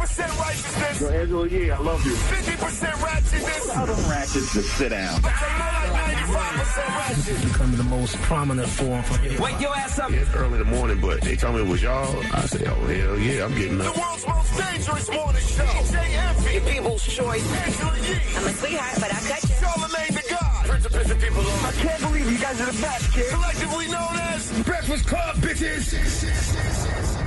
50% righteousness. Yo, Angela Yee, I love you. 50% ratchetness. Tell them ratchets to sit down. But they more like 95% ratchet. becoming the most prominent form for hip Wake your ass up. It's early in the morning, but they told me it was y'all. I said, oh, hell yeah, I'm getting up. The world's most dangerous morning show. DJ Envy. People's choice. Angela Yee. I'm a sweetheart, but I cut you. Charlamagne the God. Prince of pissing people off. I can't believe you guys are the best, kid. Collectively known as Breakfast Club, bitches.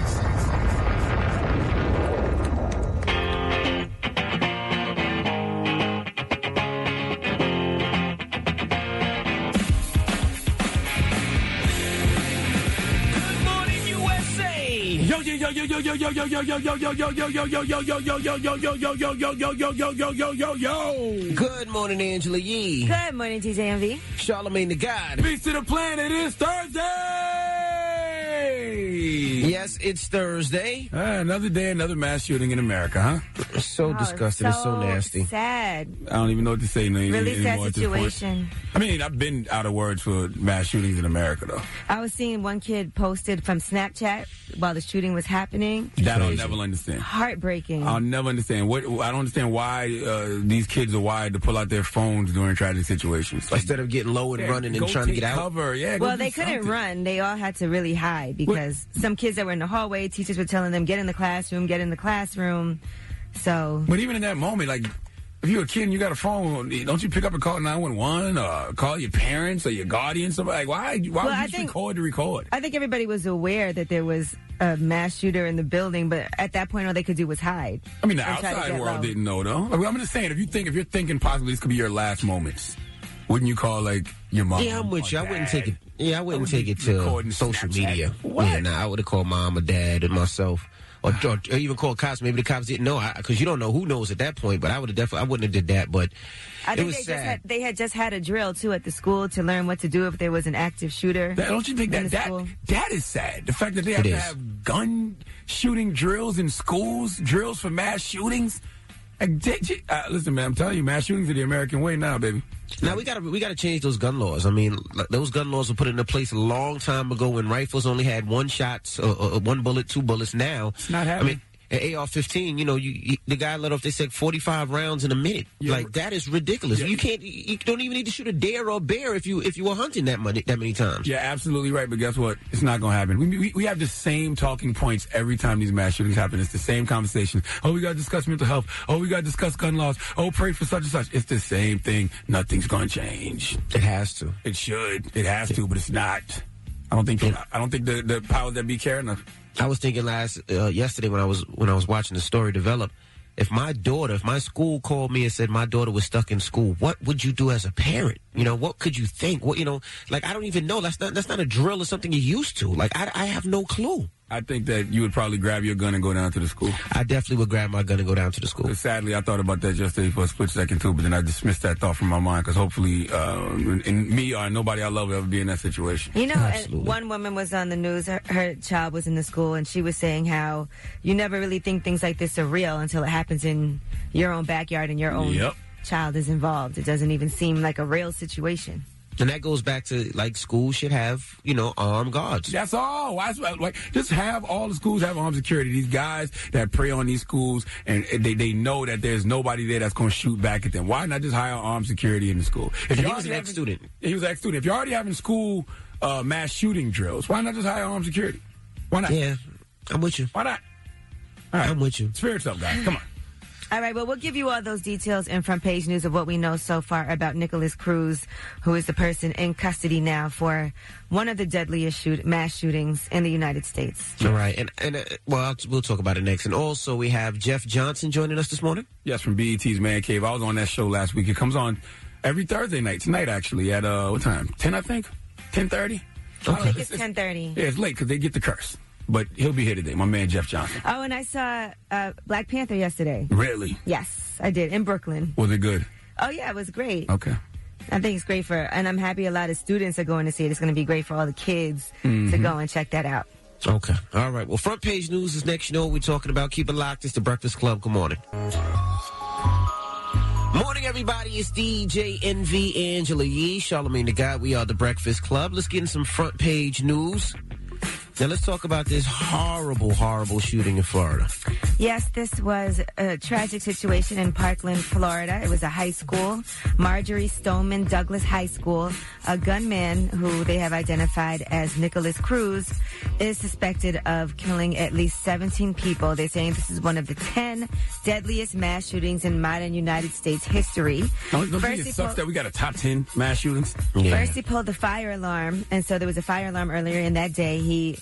Good morning, Angela Yee. Good morning, DJ Envy. Charlamagne the God. Peace to the planet. It's Thursday. Yes, it's Thursday. Ah, another day, another mass shooting in America, huh? So Oh, disgusting. It's so nasty. Sad. I don't even know what to say any- Really sad anymore at this point. situation. I mean, I've been out of words for mass shootings in America, though. I was seeing one kid posted from Snapchat while the shooting was happening. That I'll never understand. Heartbreaking. I'll never understand. What I don't understand why uh, these kids are wired to pull out their phones during tragic situations. Like, Instead of getting low and yeah, running and trying to take get out. Cover, yeah. well, they couldn't something. run. They all had to really hide because some kids that were in the hallway, teachers were telling them, get in the classroom, get in the classroom. So, But even in that moment, like, if you're a kid and you got a phone, don't you pick up and call 911 or call your parents or your guardian? Somebody like, why? Why Well, would you just think- record to record? I think everybody was aware that there was a mass shooter in the building, but at that point, all they could do was hide. I mean, the and try to outside world low. didn't know though. Like, I'm just saying, if you think, if you're thinking possibly this could be your last moments, wouldn't you call like your mom? Yeah, I'm with you. I wouldn't take it. Yeah, I wouldn't I take it to social Snapchat. media. What? Yeah, nah, I would have called mom or dad and myself, or, or, or even called cops. Maybe the cops didn't know because you don't know who knows at that point. But I would have definitely. I wouldn't have did that. But I it think was they just had they had just had a drill too at the school to learn what to do if there was an active shooter. That- don't you think in that that school. that is sad? The fact that they have It to is. have gun shooting drills in schools, drills for mass shootings. Like, did you- uh, listen, man, I'm telling you, mass shootings are the American way now, baby. Now we got to we got to change those gun laws. I mean, like, those gun laws were put into place a long time ago when rifles only had one shots, uh, uh, one bullet, two bullets. Now It's not I happening. mean, an AR-15, you know, you, the guy let off. They said 45 rounds in a minute. Yeah. Like that is ridiculous. Yeah. You can't. You don't even need to shoot a deer or a bear if you if you were hunting that many that many times. You're absolutely right, but guess what? It's not going to happen. We, we, we have the same talking points every time these mass shootings happen. It's the same conversation. Oh, we got to discuss mental health. Oh, we got to discuss gun laws. Oh, pray for such and such. It's the same thing. Nothing's going to change. It has to. It should. It has to, but it's not. I don't think. I don't think the the powers that be care enough. I was thinking last uh, yesterday when I was when I was watching the story develop. If my daughter, if my school called me and said my daughter was stuck in school, what would you do as a parent? You know, what could you think? What you know, like I don't even know. That's not that's not a drill or something you're used to. Like I, I have no clue. I think that you would probably grab your gun and go down to the school. I definitely would grab my gun and go down to the school. Sadly, I thought about that yesterday for a split second too, but then I dismissed that thought from my mind because hopefully, uh, in me or nobody I love will ever be in that situation. You know, Absolutely. one woman was on the news. Her, her child was in the school, and she was saying how you never really think things like this are real until it happens in your own backyard and your own Yep. child is involved. It doesn't even seem like a real situation. And that goes back to like schools should have you know armed guards. That's all. Why? Like, just have all the schools have armed security. These guys that prey on these schools, and they, they know that there's nobody there that's going to shoot back at them. Why not just hire armed security in the school? If he was an already ex-student. He was an ex-student. If you're already having school uh, mass shooting drills, why not just hire armed security? Why not? Yeah, I'm with you. Why not? All right. I'm with you. Spirits up, guys. Come on. All right, well, we'll give you all those details in front page news of what we know so far about Nikolas Cruz, who is the person in custody now for one of the deadliest shoot, mass shootings in the United States. All right, and and uh, well, I'll- we'll talk about it next. And also, we have Jeff Johnson joining us this morning. Yes, from BET's Man Cave. I was on that show last week. It comes on every Thursday night. Tonight, actually, at uh, what time? Ten, I think. Ten thirty. I think it's 1030. Yeah, it's late because they get the curse. But he'll be here today. My man Jeff Johnson. Oh, and I saw uh, Black Panther yesterday. Really? Yes, I did, in Brooklyn. Was it good? Oh, yeah, it was great. Okay. I think it's great for, and I'm happy a lot of students are going to see it. It's going to be great for all the kids to go and check that out. Okay. All right. Well, front page news is next. You know what we're talking about. Keep it locked. It's the Breakfast Club. Good morning. Morning, everybody. It's DJ Envy Angela Yee, Charlamagne the God. We are the Breakfast Club. Let's get in some front page news. Now let's talk about this horrible, horrible shooting in Florida. Yes, this was a tragic situation in Parkland, Florida. It was a high school, Marjory Stoneman Douglas High School. A gunman who they have identified as Nikolas Cruz is suspected of killing at least 17 people. They're saying this is one of the 10 deadliest mass shootings in modern United States history. Don't, don't First think he it sucks pulled- that we got a top 10 mass shootings? First, he pulled the fire alarm, and so there was a fire alarm earlier in that day. He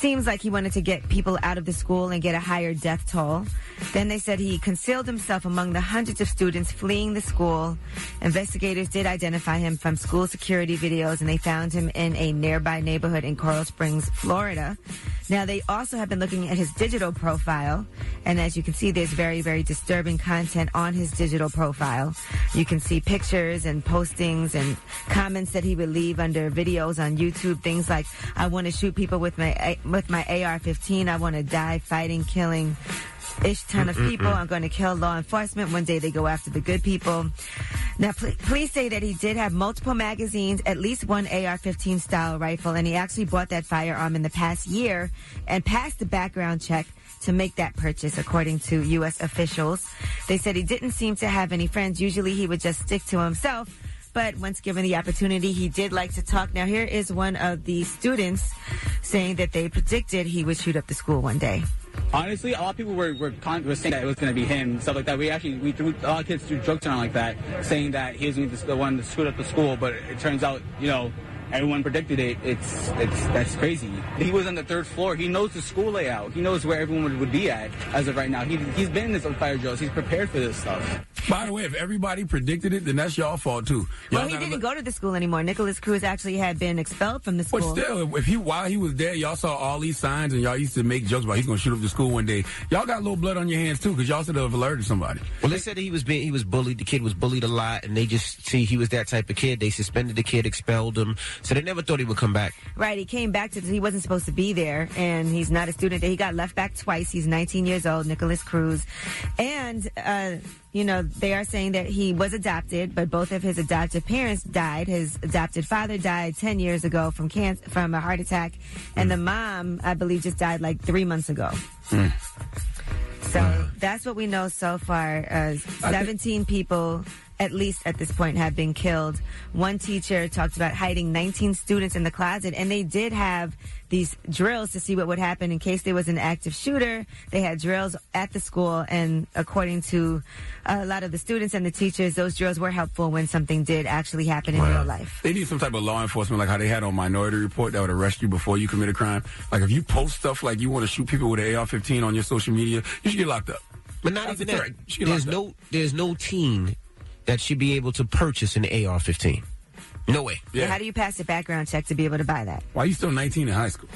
seems like he wanted to get people out of the school and get a higher death toll. Then they said he concealed himself among the hundreds of students fleeing the school. Investigators did identify him from school security videos, and they found him in a nearby neighborhood in Coral Springs, Florida. Now, they also have been looking at his digital profile, and as you can see, there's very, very disturbing content on his digital profile. You can see pictures and postings and comments that he would leave under videos on YouTube. Things like, "I want to shoot people with my eh, with my AR-15. I want to die fighting, killing." Ish ton of people. I'm going to kill law enforcement. One day they go after the good people. Now, pl- police say that he did have multiple magazines, at least one AR-15 style rifle, and he actually bought that firearm in the past year and passed the background check to make that purchase, according to U.S. officials. They said he didn't seem to have any friends. Usually he would just stick to himself. But once given the opportunity, he did like to talk. Now, here is one of the students saying that they predicted he would shoot up the school one day. Honestly, a lot of people were were, con- were saying that it was going to be him, stuff like that. We actually we threw a lot of kids threw jokes around like that, saying that he was going to be the one to shoot up the school. But it turns out, you know, everyone predicted it. It's it's that's crazy. He was on the third floor. He knows the school layout. He knows where everyone would, would be at as of right now. He he's been in this fire drills. He's prepared for this stuff. By the way, if everybody predicted it, then that's y'all fault too. Well, Y'all he didn't look- go to the school anymore. Nikolas Cruz actually had been expelled from the school. But still, if he while he was there, y'all saw all these signs and y'all used to make jokes about he's gonna shoot up the school one day. Y'all got a little blood on your hands too, because y'all should have alerted somebody. Well, they said that he was being he was bullied. The kid was bullied a lot, and they just see he was that type of kid. They suspended the kid, expelled him, so they never thought he would come back. Right, he came back to. He wasn't supposed to be there, and he's not a student. He got left back twice. He's 19 years old, Nikolas Cruz, and uh, you know they are saying that he was adopted, but both of his adoptive parents died. His adopted father died 10 years ago from cancer, from a heart attack, and the mom, I believe, just died like three months ago. So that's what we know so far. Uh, 17 people, at least at this point, have been killed. One teacher talked about hiding 19 students in the closet, and they did have these drills to see what would happen in case there was an active shooter. They had drills at the school, and according to uh, a lot of the students and the teachers, those drills were helpful when something did actually happen in real life. They need some type of law enforcement, like how they had on Minority Report, that would arrest you before you commit a crime. Like if you post stuff like you want to shoot people with an AR-15 on your social media, you should get locked up. But not That's even a that. threat. You should get There's no there's no teen that should be able to purchase an AR-15. No way. Yeah. How do you pass a background check to be able to buy that? Why are you still 19 in high school?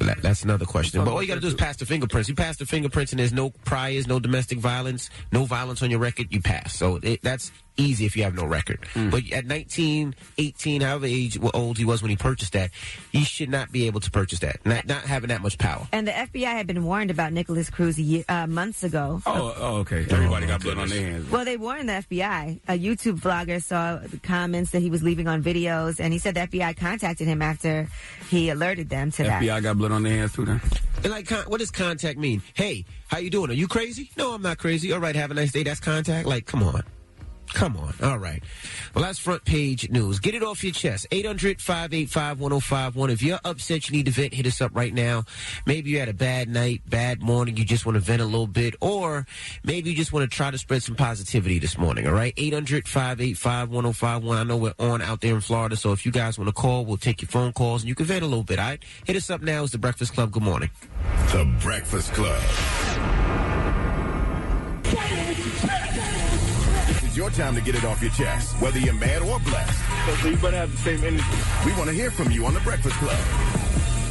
That, that's another question. But all you got to do is pass the fingerprints. You pass the fingerprints, and there's no priors, no domestic violence, no violence on your record. You pass. So it, that's easy if you have no record. Mm. But at 19, 18, however age old he was when he purchased that, he should not be able to purchase that. Not, not having that much power. And the FBI had been warned about Nikolas Cruz a year, uh, months ago. Oh, oh okay. Everybody got blood on their hands. Well, they warned the FBI. A YouTube vlogger saw the comments that he was leaving on videos, and he said the FBI contacted him after he alerted them to that. FBI got blood on their hands too. And like, what does contact mean? Hey, how you doing? Are you crazy? No, I'm not crazy. All right, have a nice day. That's contact. Like, come on. Come on. All right. Well, that's front page news. Get it off your chest. 800-585-1051. If you're upset, you need to vent, hit us up right now. Maybe you had a bad night, bad morning, you just want to vent a little bit, or maybe you just want to try to spread some positivity this morning, all right? 800-585-1051. I know we're on out there in Florida, so if you guys want to call, we'll take your phone calls and you can vent a little bit, all right? Hit us up now. It's The Breakfast Club. Good morning. The Breakfast Club. This is your time to get it off your chest, whether you're mad or blessed. So you better have the same energy. We want to hear from you on The Breakfast Club.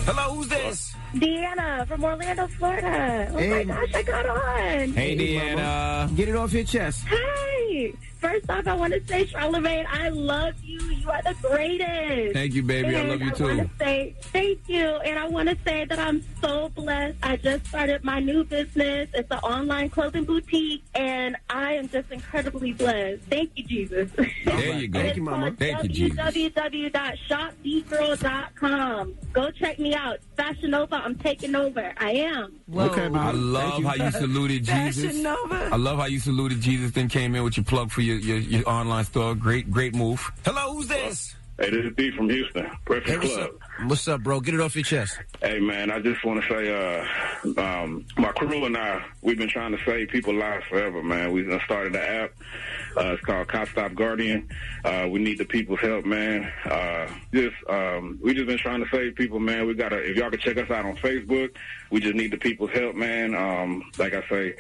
Hello, who's this? Deanna from Orlando, Florida. Oh my gosh, I got on. Hey, Deanna. Get it off your chest. Hey, first off, I want to say, Charlamagne, I love you. You are the greatest. Thank you, baby. I love you I too. want to say thank you, and I want to say that I'm so blessed. I just started my new business. It's an online clothing boutique, and I am just incredibly blessed. Thank you, Jesus. There you go. Thank you, Mama. Thank you, Jesus. www.shopdgirl.com. Go check me out. Fashion Nova, I'm taking over. I am. Okay, I love how you saluted Jesus. Fashion Nova. I love how you saluted Jesus, then came in with your plug for your, your, your online store. Great, great move. Hello, who's this? Hey, this is D from Houston, Breakfast Hey, what's Club. up? What's up, bro? Get it off your chest. Hey, man, I just want to say, uh, um, my crew and I, we've been trying to save people lives forever, man. We started an app. Uh, it's called Cop Stop Guardian. Uh, we need the people's help, man. Uh, just, um, we just been trying to save people, man. We gotta, if y'all can check us out on Facebook, we just need the people's help, man. Um, like I say,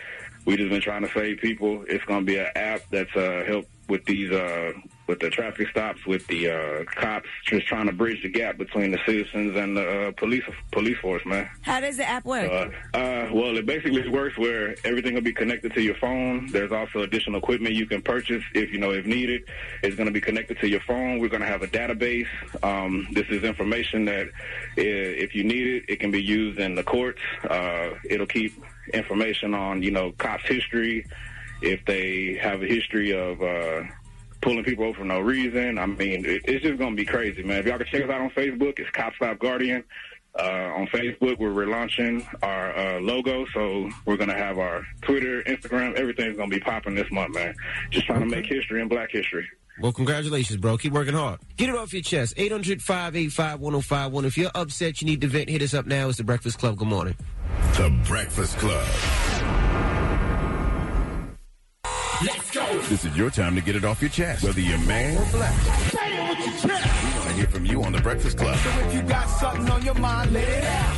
we just been trying to save people. It's gonna be an app that's, uh, help with these, uh, with the traffic stops, with the uh, cops, just trying to bridge the gap between the citizens and the uh, police police force, man. How does the app work? Uh, uh, well, it basically works where everything will be connected to your phone. There's also additional equipment you can purchase if you know if needed. It's going to be connected to your phone. We're going to have a database. Um, this is information that if you need it, it can be used in the courts. Uh, it'll keep information on you know cops' history, if they have a history of. Uh, pulling people over for no reason. I mean, it, it's just going to be crazy, man. If y'all can check us out on Facebook, it's Cop Stop Guardian. Uh, on Facebook, we're relaunching our uh, logo, so we're going to have our Twitter, Instagram, everything's going to be popping this month, man. Just trying to make history and black history. Well, congratulations, bro. Keep working hard. Get it off your chest. 800 585 1051. If you're upset, you need to vent, hit us up now. It's The Breakfast Club. Good morning. The Breakfast Club. Let's go. This is your time to get it off your chest, whether you're man or black. Say it with your chest. We want to hear from you on The Breakfast Club. So if you got something on your mind, let it out.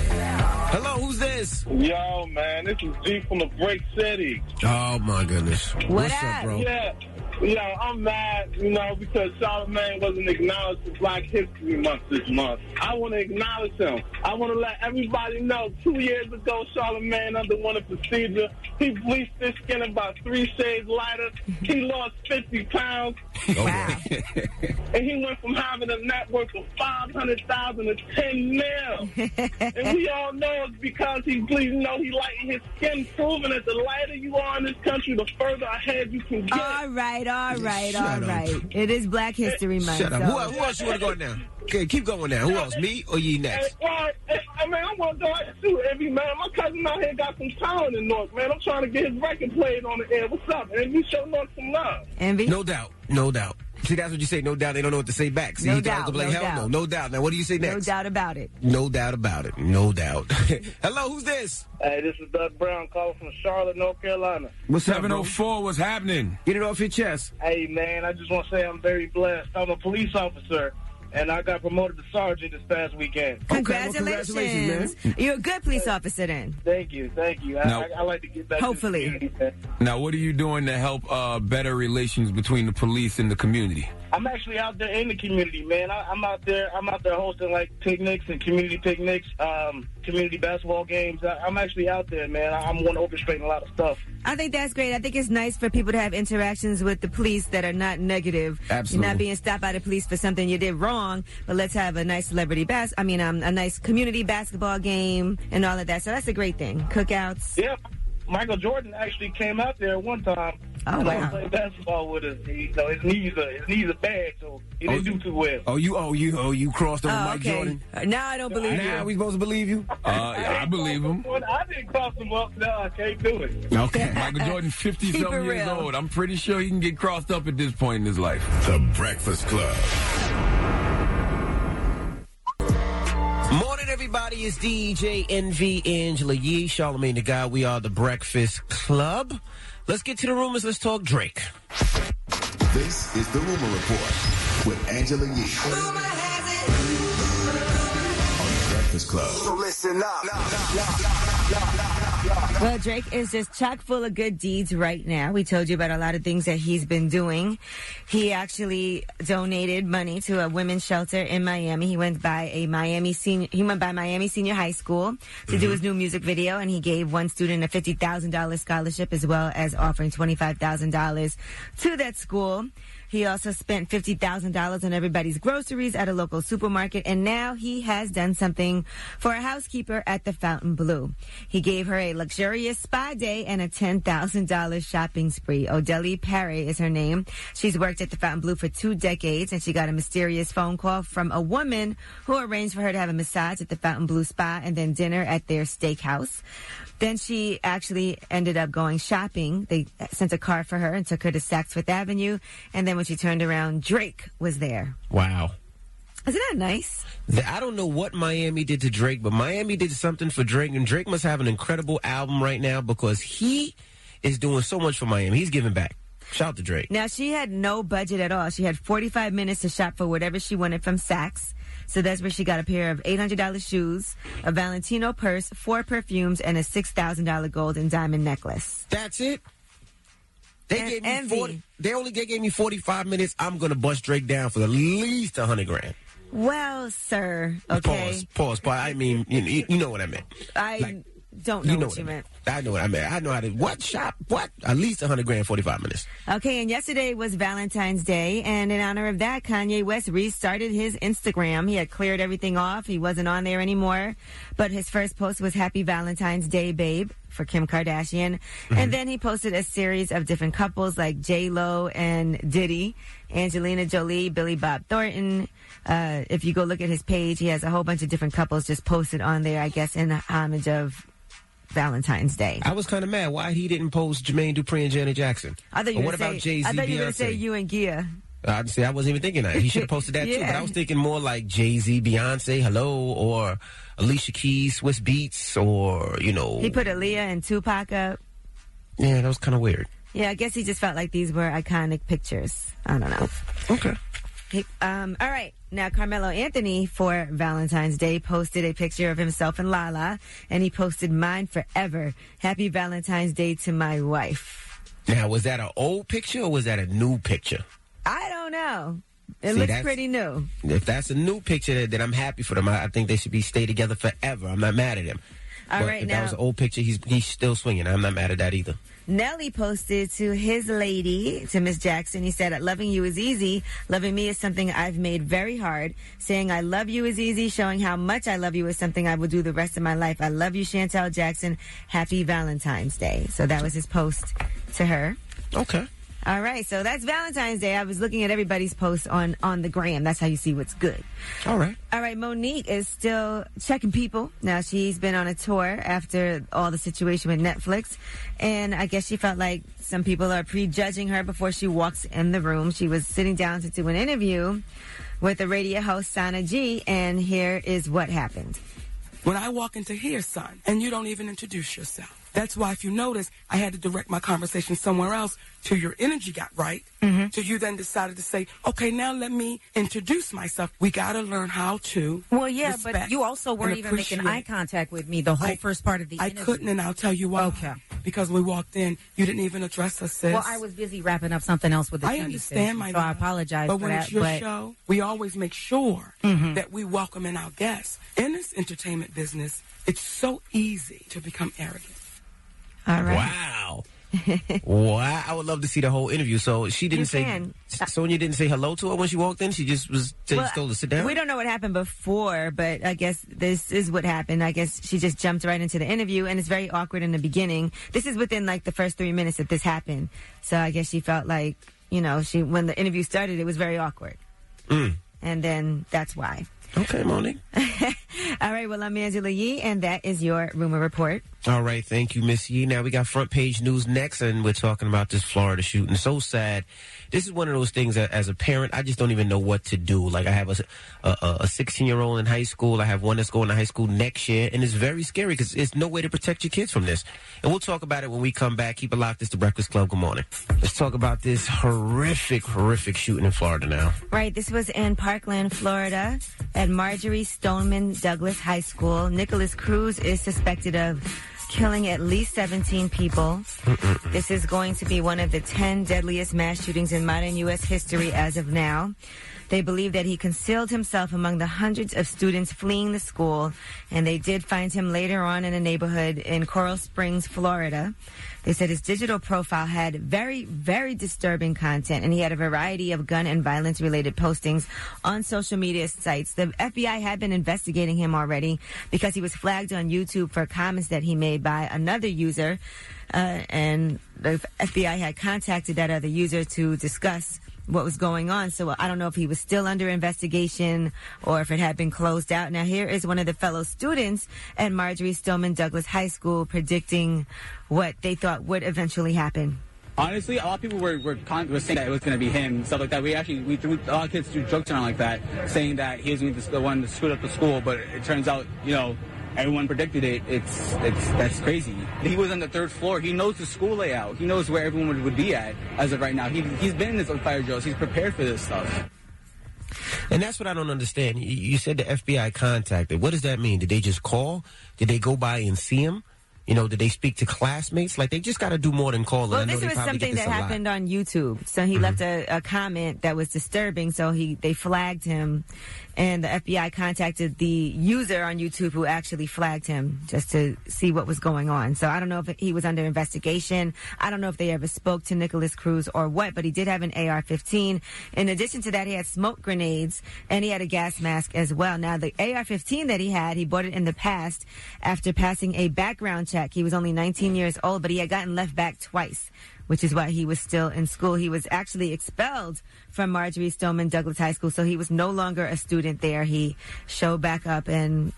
Hello, who's this? Yo, man, this is G from the Brick City. Oh, my goodness. What's up, bro? Yeah, you know, I'm mad, you know, because Charlamagne wasn't acknowledged for Black History Month this month. I want to acknowledge him. I want to let everybody know two years ago, Charlamagne underwent a procedure. He bleached his skin about three shades lighter. He lost 50 pounds. Oh, wow. and he went from having a net worth of 500000 to 10 mil. and we all know it's because he bleached, you know, he lightened his skin, proving that the lighter you are in this country, the further ahead you can get. All right, all right, Shut all up. right. It is Black History Month. Shut up. so- Who, who else you want to go now? Okay, keep going now. Who else? Me or you next? well, I mean, I want to go out and shoot every man. My cousin out here got some talent in North, man. I'm trying to get his record played on the air. What's up? And you show North some love. Envy? No doubt. No doubt. See, that's what you say. No doubt. They don't know what to say back. See, No he thought doubt, to be like, no hell doubt. no. No doubt. Now, what do you say next? No doubt about it. No doubt about it. No doubt. Hello, who's this? Hey, this is Doug Brown calling from Charlotte, North Carolina. What's up, 704, what's happening? Get it off your chest. Hey, man, I just want to say I'm very blessed. I'm a police officer, and I got promoted to sergeant this past weekend. Congratulations. congratulations, You're a good police officer then. Thank you, thank you. I, I, I like to get back Hopefully. to the community. Now, what are you doing to help uh, better relations between the police and the community? I'm actually out there in the community, man. I, I'm out there. I'm out there hosting like picnics and community picnics, um, community basketball games. I, I'm actually out there, man. I, I'm one orchestrating a lot of stuff. I think that's great. I think it's nice for people to have interactions with the police that are not negative. Absolutely. You're not being stopped by the police for something you did wrong, but let's have a nice celebrity bas- I mean, um, a nice community basketball game and all of that. So that's a great thing. Cookouts. Yeah, Michael Jordan actually came out there one time. Oh, and wow. played basketball with us. He, you know, his knees are his knees are bad, so he didn't do too well. Oh, you, oh, you, oh, you crossed over Oh, Mike okay. Jordan. Uh, Now I don't believe Now you. we supposed to believe you? Uh, yeah, I believe him. I didn't cross him up. No, I can't do it. Okay. Michael Jordan, fifty something years real. old. I'm pretty sure he can get crossed up at this point in his life. The Breakfast Club. Everybody. It's DJ Envy Angela Yee, Charlamagne the Guy. We are the Breakfast Club. Let's get to the rumors. Let's talk Drake. This is the Rumor Report with Angela Yee. On the Breakfast Club. So listen up. Well, Drake is just chock full of good deeds right now. We told you about a lot of things that he's been doing. He actually donated money to a women's shelter in Miami. He went by a Miami senior, he went by Miami Senior High School to do mm-hmm. his new music video and he gave one student a $50,000 scholarship as well as offering $25,000 to that school. He also spent $50,000 on everybody's groceries at a local supermarket, and now he has done something for a housekeeper at the Fontainebleau. He gave her a luxurious spa day and a $10,000 shopping spree. Odeli Perry is her name. She's worked at the Fontainebleau for two decades, and she got a mysterious phone call from a woman who arranged for her to have a massage at the Fontainebleau Spa and then dinner at their steakhouse. Then she actually ended up going shopping. They sent a car for her and took her to Saks Fifth Avenue. And then when she turned around, Drake was there. Wow. Isn't that nice? The- I don't know what Miami did to Drake, but Miami did something for Drake, and Drake must have an incredible album right now because he is doing so much for Miami. He's giving back. Shout out to Drake. Now she had no budget at all. She had 45 minutes to shop for whatever she wanted from Saks. So that's where she got a pair of $800 shoes, a Valentino purse, four perfumes, and a $6,000 gold and diamond necklace. That's it. They gave me envy. 40, They only they gave me forty five minutes. I'm gonna bust Drake down for at least a hundred grand. Well, sir, okay. Pause. Pause. Pause. I mean, you, you, know what I meant. I Like, don't know, you know what what you I meant. I know what I mean. I know how to what shop what at least a hundred grand, forty five minutes. Okay, and yesterday was Valentine's Day, and in honor of that, Kanye West restarted his Instagram. He had cleared everything off. He wasn't on there anymore. But his first post was Happy Valentine's Day, babe, for Kim Kardashian. And then he posted a series of different couples like J-Lo and Diddy, Angelina Jolie, Billy Bob Thornton. Uh, if you go look at his page, he has a whole bunch of different couples just posted on there, I guess, in homage of Valentine's Day. I was kind of mad why he didn't post Jermaine Dupri and Janet Jackson. I thought you Or were what gonna about say, Jay Z? I thought you were going to say you and Gia. Uh, I'd say I wasn't even thinking that. He should have posted that too. But I was thinking more like Jay Z, Beyonce, Hello, or Alicia Keys, Swizz Beatz, or you know. He put Aaliyah and Tupac up. yeah, that was kind of weird. Yeah, I guess he just felt like these were iconic pictures. I don't know. Okay. Um, all right. Now, Carmelo Anthony for Valentine's Day posted a picture of himself and Lala, and he posted mine forever. Happy Valentine's Day to my wife. Now, was that an old picture or was that a new picture? I don't know. It See, looks pretty new. If that's a new picture, then I'm happy for them. I, I think they should be stay together forever. I'm not mad at him. All but right, if now- that was an old picture, he's he's still swinging. I'm not mad at that either. Nelly posted to his lady, to Miss Jackson. He said, Loving you is easy. Loving me is something I've made very hard. Saying I love you is easy. Showing how much I love you is something I will do the rest of my life. I love you, Shantel Jackson. Happy Valentine's Day. So that was his post to her. Okay. All right, so that's Valentine's Day. I was looking at everybody's posts on on the gram. That's how you see what's good. All right. All right, Mo'Nique is still checking people. Now she's been on a tour after all the situation with Netflix, and I guess she felt like some people are prejudging her before she walks in the room. She was sitting down to do an interview with the radio host Sana G, and here is what happened. when I walk into here, son, and you don't even introduce yourself. That's why, if you notice, I had to direct my conversation somewhere else till your energy got right. Mm-hmm. Till you then decided to say, okay, now let me introduce myself. We got to learn how to. Well, yeah, but you also weren't even making eye contact with me the whole I- first part of the I interview. couldn't, and I'll tell you why. Okay. Because we walked in, you didn't even address us, sis. Well, I was busy wrapping up something else with the I understand, my so I apologize But for when that. it's your but show, we always make sure Mhm. that we welcome in our guests. In this entertainment business, it's so easy to become arrogant. All right. Wow. wow. I would love to see the whole interview. So she didn't You say, can. Sana didn't say hello to her when she walked in. She just was she Well, told to sit down. We don't know what happened before, but I guess this is what happened. I guess she just jumped right into the interview, and it's very awkward in the beginning. This is within like the first three minutes that this happened. So I guess she felt like, you know, she when the interview started, it was very awkward, Mm. and then that's why. Okay, Mo'Nique. All right, well, I'm Angela Yee, and that is your rumor report. All right, thank you, Miss Yee. Now we got front page news next, and we're talking about this Florida shooting. So sad. This is one of those things that, as a parent, I just don't even know what to do. Like I have a a- a 16 year old in high school. I have one that's going to high school next year, and it's very scary because there's no way to protect your kids from this. And we'll talk about it when we come back. Keep it locked. It's the Breakfast Club. Good morning. Let's talk about this horrific, horrific shooting in Florida now. Right, this was in Parkland, Florida, at Marjory Stoneman Douglas High School. Nikolas Cruz is suspected of killing at least 17 people. This is going to be one of the 10 deadliest mass shootings in modern U.S. history as of now. They believe that he concealed himself among the hundreds of students fleeing the school, and they did find him later on in a neighborhood in Coral Springs, Florida. They said his digital profile had very, very disturbing content, and he had a variety of gun and violence related postings on social media sites. The FBI had been investigating him already because he was flagged on YouTube for comments that he made by another user, uh, and the FBI had contacted that other user to discuss what was going on. So uh, I don't know if he was still under investigation or if it had been closed out. Now here is one of the fellow students at Marjory Stoneman Douglas High School predicting what they thought would eventually happen. Honestly, a lot of people were, were, con- were saying that it was going to be him, stuff like that. We actually, we threw, a lot of kids threw jokes around like that, saying that he was the one to screw up the school, but it turns out, you know, everyone predicted it. It's, it's, that's crazy. He was on the third floor. He knows the school layout. He knows where everyone would, would be at as of right now. He, he's been in his fire drills. He's prepared for this stuff. And that's what I don't understand. You, you said the FBI contacted. What does that mean? Did they just call? Did they go by and see him? You know, did they speak to classmates? Like they just got to do more than call. Well, I know this was something get that this a lot. happened on YouTube. So he mm-hmm. left a, a comment that was disturbing. So he they flagged him, and the FBI contacted the user on YouTube who actually flagged him just to see what was going on. So I don't know if he was under investigation. I don't know if they ever spoke to Nikolas Cruz or what, but he did have an AR-15. In addition to that, he had smoke grenades and he had a gas mask as well. Now the AR-15 that he had, he bought it in the past after passing a background check. He was only 19 years old, but he had gotten left back twice which is why he was still in school. He was actually expelled from Marjory Stoneman Douglas High School, so he was no longer a student there. He showed back up and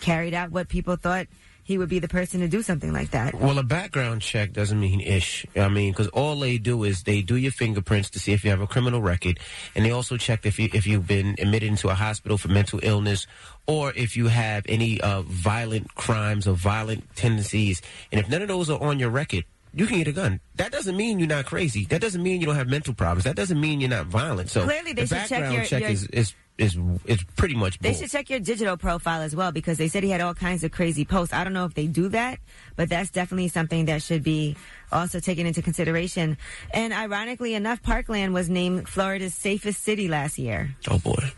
carried out what people thought he would be the person to do something like that. Well, a background check doesn't mean ish. I mean, because all they do is they do your fingerprints to see if you have a criminal record, and they also check if you if you've been admitted into a hospital for mental illness, or if you have any uh, violent crimes or violent tendencies. And if none of those are on your record, you can get a gun. That doesn't mean you're not crazy. That doesn't mean you don't have mental problems. That doesn't mean you're not violent. So Clearly, they the should check background your- check your- is, is is is pretty much They should check your digital profile as well because they said he had all kinds of crazy posts. I don't know if they do that, but that's definitely something that should be also taken into consideration. And ironically enough, Parkland was named Florida's safest city last year. Oh boy.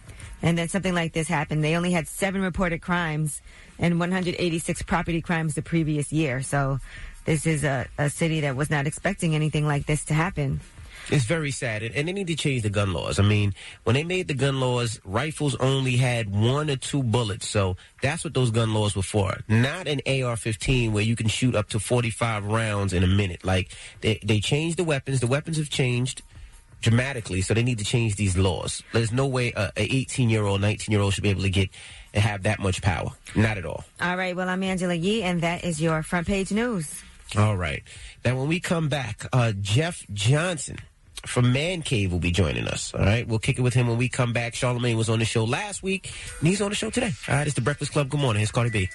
And then something like this happened. They only had seven reported crimes and 186 property crimes the previous year. So this is a, a city that was not expecting anything like this to happen. It's very sad, and, and they need to change the gun laws. I mean, when they made the gun laws, rifles only had one or two bullets, so that's what those gun laws were for. Not an AR-15 where you can shoot up to 45 rounds in a minute. Like they they changed the weapons. The weapons have changed dramatically, so they need to change these laws. There's no way a, a 18 year old, 19 year old should be able to get and have that much power. Not at all. All right. Well, I'm Angela Yee, and that is your front page news. All right. Now, when we come back, uh, Jeff Johnson from Man Cave will be joining us. All right. We'll kick it with him when we come back. Charlamagne was on the show last week, and he's on the show today. All right. It's the Breakfast Club. Good morning. It's Cardi B.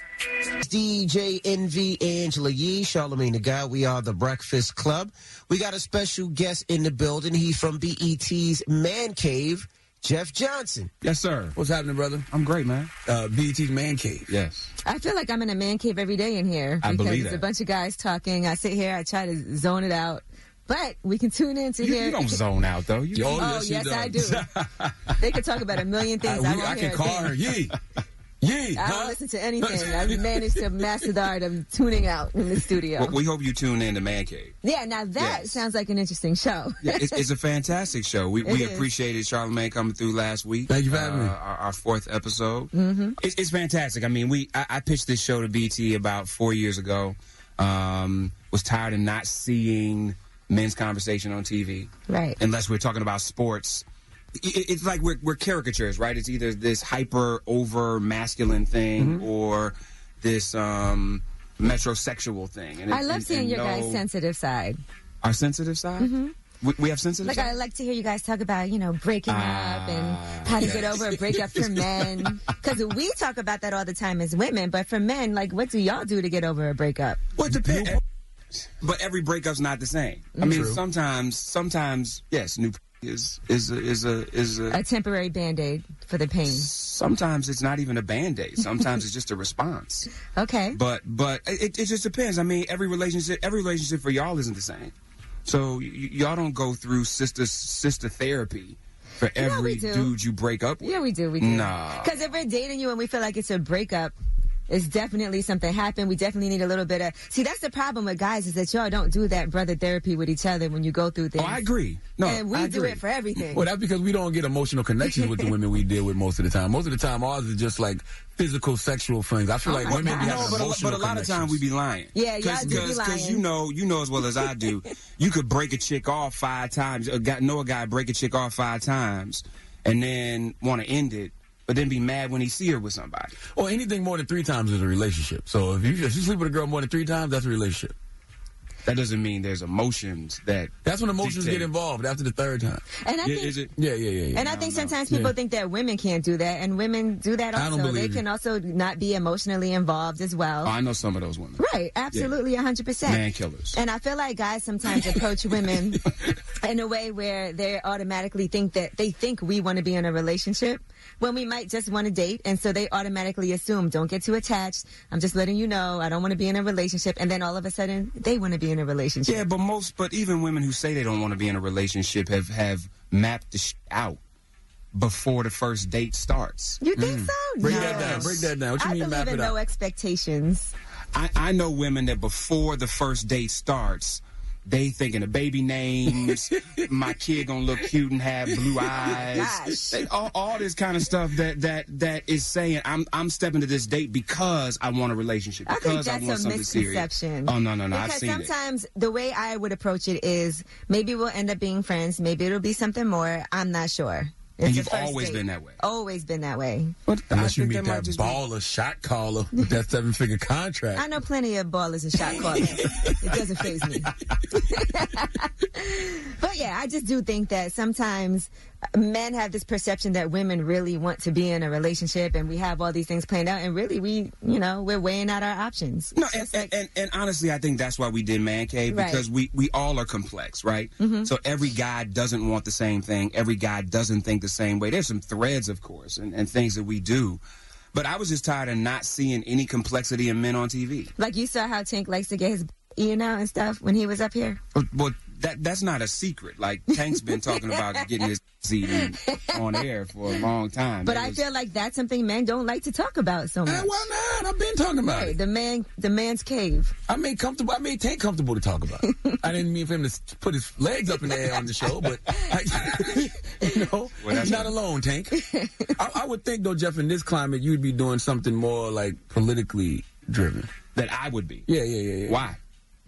DJ Envy Angela Yee, Charlamagne the Guy. We are the Breakfast Club. We got a special guest in the building. He's from BET's Man Cave. Jeff Johnson. Yes, sir. What's happening, brother? I'm great, man. Uh, BET's Man Cave. Yes. I feel like I'm in a man cave every day in here I because believe it's a bunch of guys talking. I sit here, I try to zone it out, but we can tune in to You, hear. you don't zone out, though. You, Oh, yes, I do. they could talk about a million things. I, I, we- won't I hear can a call thing. her. Yee. Yee. I don't listen to anything. I've managed to master the art of tuning out in the studio. Well, we hope you tune in to Man Cave. yeah, now that Yes. sounds like an interesting show. Yeah, it's, it's a fantastic show. We, It we is. appreciated Charlamagne coming through last week. Thank you for having uh, me. Our, our fourth episode. Mm-hmm. It's, it's fantastic. I mean, we I, I pitched this show to BET about four years ago. Um, was tired of not seeing men's conversation on TV. Right. Unless we're talking about sports. It- It's like we're, we're caricatures, right? It's either this hyper over masculine thing Mm-hmm. or this um, metrosexual thing. And it- I love and- seeing and your guys' sensitive side. Our sensitive side? Mhm. We, we have sensitive Like side? I like to hear you guys talk about, you know, breaking up and how to get over a breakup for men. Because we talk about that all the time as women, but for men, like, what do y'all do to get over a breakup? Well, it depends. But every breakup's not the same. I mean, True. sometimes, sometimes, yes, new is is a, is a is a A temporary band aid for the pain. sometimes it's not even a band-aid sometimes it's just a response Okay. but but it, it just depends i mean every relationship every relationship for y'all isn't the same so y- y'all don't go through sister sister therapy for every dude you break up with Yeah, we do. We do. Nah. Because if we're dating you and we feel like it's a breakup, it's definitely something happened. We definitely need a little bit of. See, that's the problem with guys is that y'all don't do that brother therapy with each other when you go through things. Oh, I agree. No, and we I do agree. it for everything. Well, that's because we don't get emotional connections with the women we deal with most of the time. Most of the time, ours is just like physical, sexual things. I feel Oh like my women be God. having No, but a, emotional but a lot of times we be lying. Yeah, y'all do be Because you know, you know as well as I do, you could break a chick off five times. A guy, know a guy break a chick off five times, and then want to end it, but then be mad when he see her with somebody. Or anything more than three times is a relationship. So if you, if you sleep with a girl more than three times, that's a relationship. That doesn't mean there's emotions that. That's when emotions dictate. get involved after the third time. And I think, is it? Yeah, yeah, yeah. yeah. and I think sometimes people Yeah. think that women can't do that, and women do that I don't also. They believe can also not be emotionally involved as well. Oh, I know some of those women. Right, absolutely, a hundred percent. Man killers. And I feel like guys sometimes approach women in a way where they automatically think that they think we want to be in a relationship when we might just want to date, and so they automatically assume, "Don't get too attached. I'm just letting you know I don't want to be in a relationship." And then all of a sudden, they want to be in a relationship. Yeah, but most, but even women who say they don't want to be in a relationship have have mapped the sh- out before the first date starts. You think so? Mm. Break no. that down. Break that down. What you I mean believe map in it no out? expectations. I, I know women that before the first date starts, they thinking of baby names. my kid gonna look cute and have blue eyes. They- all, all this kind of stuff that that that is saying I'm I'm stepping to this date because I want a relationship I because think I, that's want a something serious. misconception. Oh no no no! I've Because seen it. sometimes the way I would approach it is maybe we'll end up being friends, maybe it'll be something more. I'm not sure. It's And you've always date. been that way. Always been that way. Unless you think meet that might that just be- baller shot caller with that seven figure contract. I know plenty of ballers and shot callers. it doesn't phase me. but yeah, I just do think that sometimes men have this perception that women really want to be in a relationship and we have all these things planned out and really we, you know, we're weighing out our options. No, and, and, and, and honestly, I think that's why we did Man Cave Right. because we, we all are complex, right? Mhm. So every guy doesn't want the same thing. Every guy doesn't think the same way. There's some threads, of course, and, and things that we do. But I was just tired of not seeing any complexity in men on TV. Like you saw how Tank likes to get his you know and stuff when he was up here. But that that's not a secret. Like Tank's been talking about getting his eaten on air for a long time. But It I was- feel like that's something men don't like to talk about so eh, much. why not? I've been talking about Right, it. The man, the man's cave. I made comfortable. I made Tank comfortable to talk about. I didn't mean for him to put his legs up in the air on the show, but I, you know, Well, he's not alone, Tank. I, I would think though, Jeff, in this climate, you'd be doing something more like politically driven. that I would be. Yeah, yeah, yeah. yeah. Why?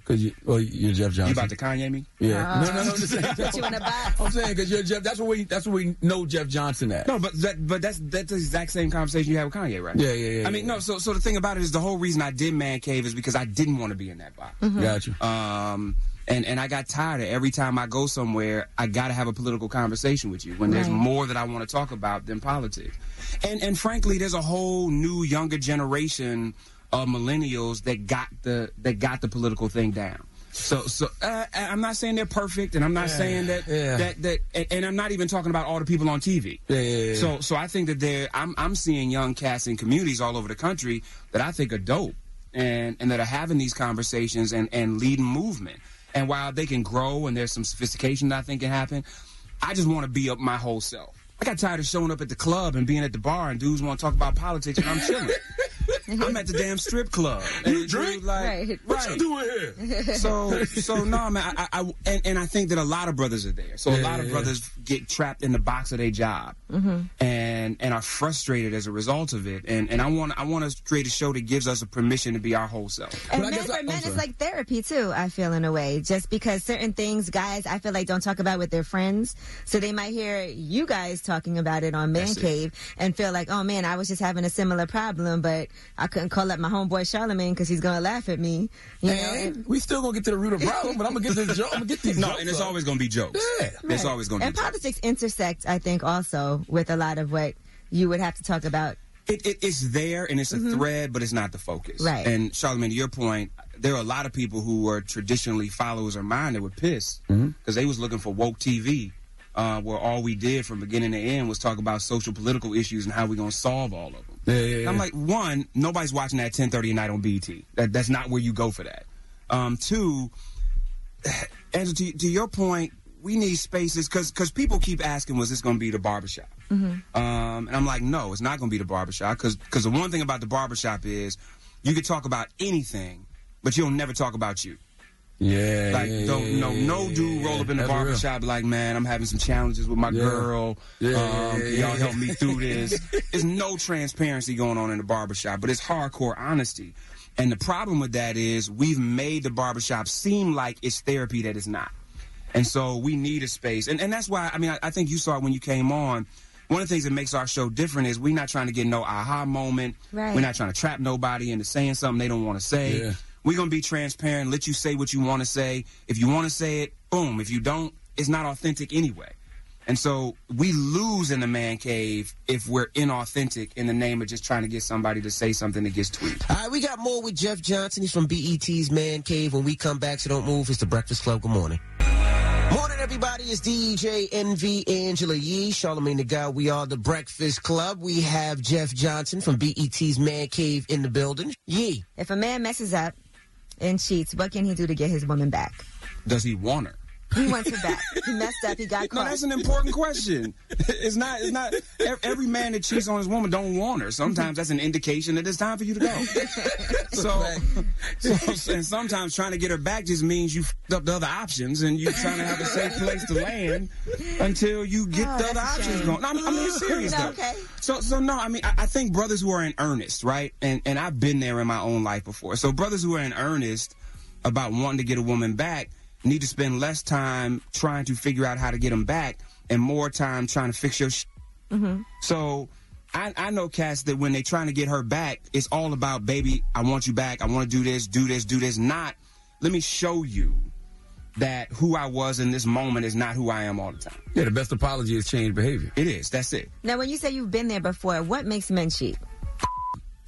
Because you, well, you're Jeff Johnson. You about to Kanye me? Yeah. no, no, no. I'm just saying. Put you in a box. I'm saying because you're Jeff. That's what we. That's what we know Jeff Johnson at. No, but that, but that's that's the exact same conversation you have with Kanye, right? Yeah, yeah, yeah, I mean, yeah. no. So, so the thing about it is, the whole reason I did Man Cave is because I didn't want to be in that box. Got you. Um, and and I got tired of every time I go somewhere, I got to have a political conversation with you when there's more that I want to talk about than politics. And and frankly, there's a whole new younger generation of millennials that got the that got the political thing down. So so uh, I'm not saying they're perfect, and I'm not saying that yeah. that that, and, and I'm not even talking about all the people on TV. Yeah, yeah, yeah. So so I think that there I'm I'm seeing young cats in communities all over the country that I think are dope and and that are having these conversations and and leading movement. And while they can grow and there's some sophistication that I think can happen, I just want to be up my whole self. I got tired of showing up at the club and being at the bar and dudes want to talk about politics and I'm chilling. I'm at the damn strip club. And You drink? like, Right. What you doing here? so so no man I, I, I and, and I think that a lot of brothers are there so a lot of yeah, brothers get trapped in the box of their job mm-hmm. and and are frustrated as a result of it and and I want I want to create a show that gives us a permission to be our whole self And But I men, guess for I'm men, it's like therapy too. I feel in a way, just because certain things, guys, I feel like don't talk about with their friends, so they might hear you guys talking about it on Man That's it. Cave and feel like, oh man, I was just having a similar problem, but I couldn't call up my homeboy Charlamagne because he's gonna laugh at me. You know, we still gonna get to the root of the problem, but I'm gonna get this. Jo- I'm gonna get these. no jokes and it's up. always going to be jokes Yeah. it's Right. always going to and be jokes. politics intersect, I think, also with a lot of what you would have to talk about. it, it, it's there and it's a mm-hmm. thread, but it's not the focus. Right. And Charlamagne, to your point, there are a lot of people who were traditionally followers of mine that were pissed because mm-hmm. they was looking for woke TV uh, where all we did from beginning to end was talk about social political issues and how we're going to solve all of them. Yeah, yeah, yeah. I'm like, one, nobody's watching that 10:30 at night on BET. That, that's not where you go for that. Um, two, Angela, to, to your point, we need spaces because because people keep asking, was this going to be the barbershop? Um, and I'm like, no, it's not going to be the barbershop because because the one thing about the barbershop is you can talk about anything, but you'll never talk about you. Yeah, Like, yeah, don't yeah, no yeah, no yeah, dude roll up in the That's real. barbershop like, man, I'm having some challenges with my Yeah. girl. Yeah, um, yeah, yeah, y'all help me through this. There's no transparency going on in the barbershop, but it's hardcore honesty. And the problem with that is we've made the barbershop seem like it's therapy that it's not. And so we need a space. And, and that's why, I mean, I, I think you saw it when you came on. One of the things that makes our show different is we're not trying to get no aha moment. Right. We're not trying to trap nobody into saying something they don't want to say. Yeah. We're going to be transparent, let you say what you want to say. If you want to say it, boom. If you don't, it's not authentic anyway. And so we lose in the man cave if we're inauthentic in the name of just trying to get somebody to say something that gets tweeted. All right, we got more with Jeff Johnson. He's from BET's Man Cave. When we come back, so don't move. It's the Breakfast Club. Good morning. Morning, everybody. It's DJ Envy Angela Yee, Charlamagne the Guy. We are the Breakfast Club. We have Jeff Johnson from BET's Man Cave in the building. Yee. If a man messes up and cheats, what can he do to get his woman back? Does he want her? He wants her back. He messed up. He got caught. No, that's an important question. It's not. It's not. Every man that cheats on his woman don't want her. Sometimes that's an indication that it's time for you to go. so, so, and sometimes trying to get her back just means you fed up the other options, and you're trying to have a safe place to land until you get Oh, the other options going. No, I mean, I mean, it's serious No, though. okay. So, so no, I mean, I, I think brothers who are in earnest, right? And and I've been there in my own life before. So brothers who are in earnest about wanting to get a woman back need to spend less time trying to figure out how to get them back and more time trying to fix your. Sh- mm-hmm. so. I, I know cats that when they're trying to get her back, it's all about, baby, I want you back. I want to do this, do this, do this. Not, let me show you that who I was in this moment is not who I am all the time. Yeah, the best apology is change behavior. It is. That's it. Now, when you say you've been there before, what makes men cheat?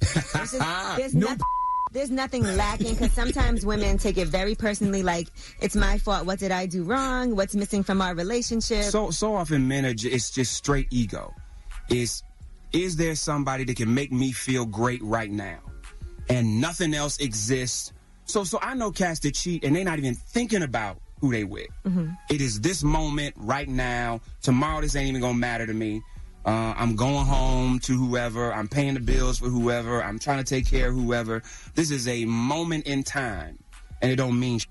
There's, just- there's, No. noth- there's nothing lacking because sometimes women take it very personally, like it's my fault. What did I do wrong? What's missing from our relationship? So so often men are ju- it's just straight ego. Is is there somebody that can make me feel great right now, and nothing else exists? So so I know cats that cheat and they're not even thinking about who they with. Mm-hmm. It is this moment right now. Tomorrow this ain't even gonna matter to me. Uh, I'm going home to whoever. I'm paying the bills for whoever. I'm trying to take care of whoever. This is a moment in time, and it don't mean. Sh-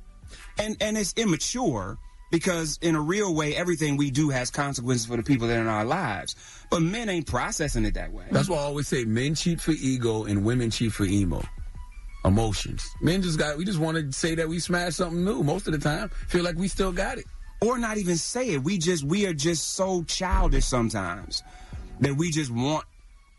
and and it's immature because in a real way, everything we do has consequences for the people that are in our lives. But men ain't processing it that way. That's why I always say men cheat for ego and women cheat for emo. Emotions. Men just got, we just want to say that we smashed something new most of the time. Feel like we still got it. Or not even say it. We just we are just so childish sometimes that we just want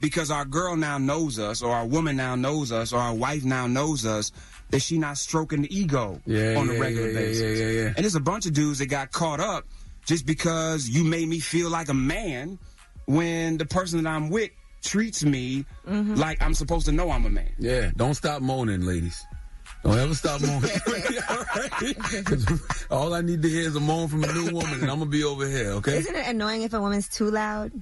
because our girl now knows us or our woman now knows us or our wife now knows us that she not stroking the ego Yeah, on a regular yeah, yeah, basis. yeah, yeah, yeah. And there's a bunch of dudes that got caught up just because you made me feel like a man when the person that I'm with treats me Mm-hmm. like I'm supposed to know I'm a man. Yeah, don't stop moaning, ladies. Don't ever stop moaning. all, right? 'Cause all I need to hear is a moan from a new woman, and I'm gonna be over here. Okay? Isn't it annoying if a woman's too loud?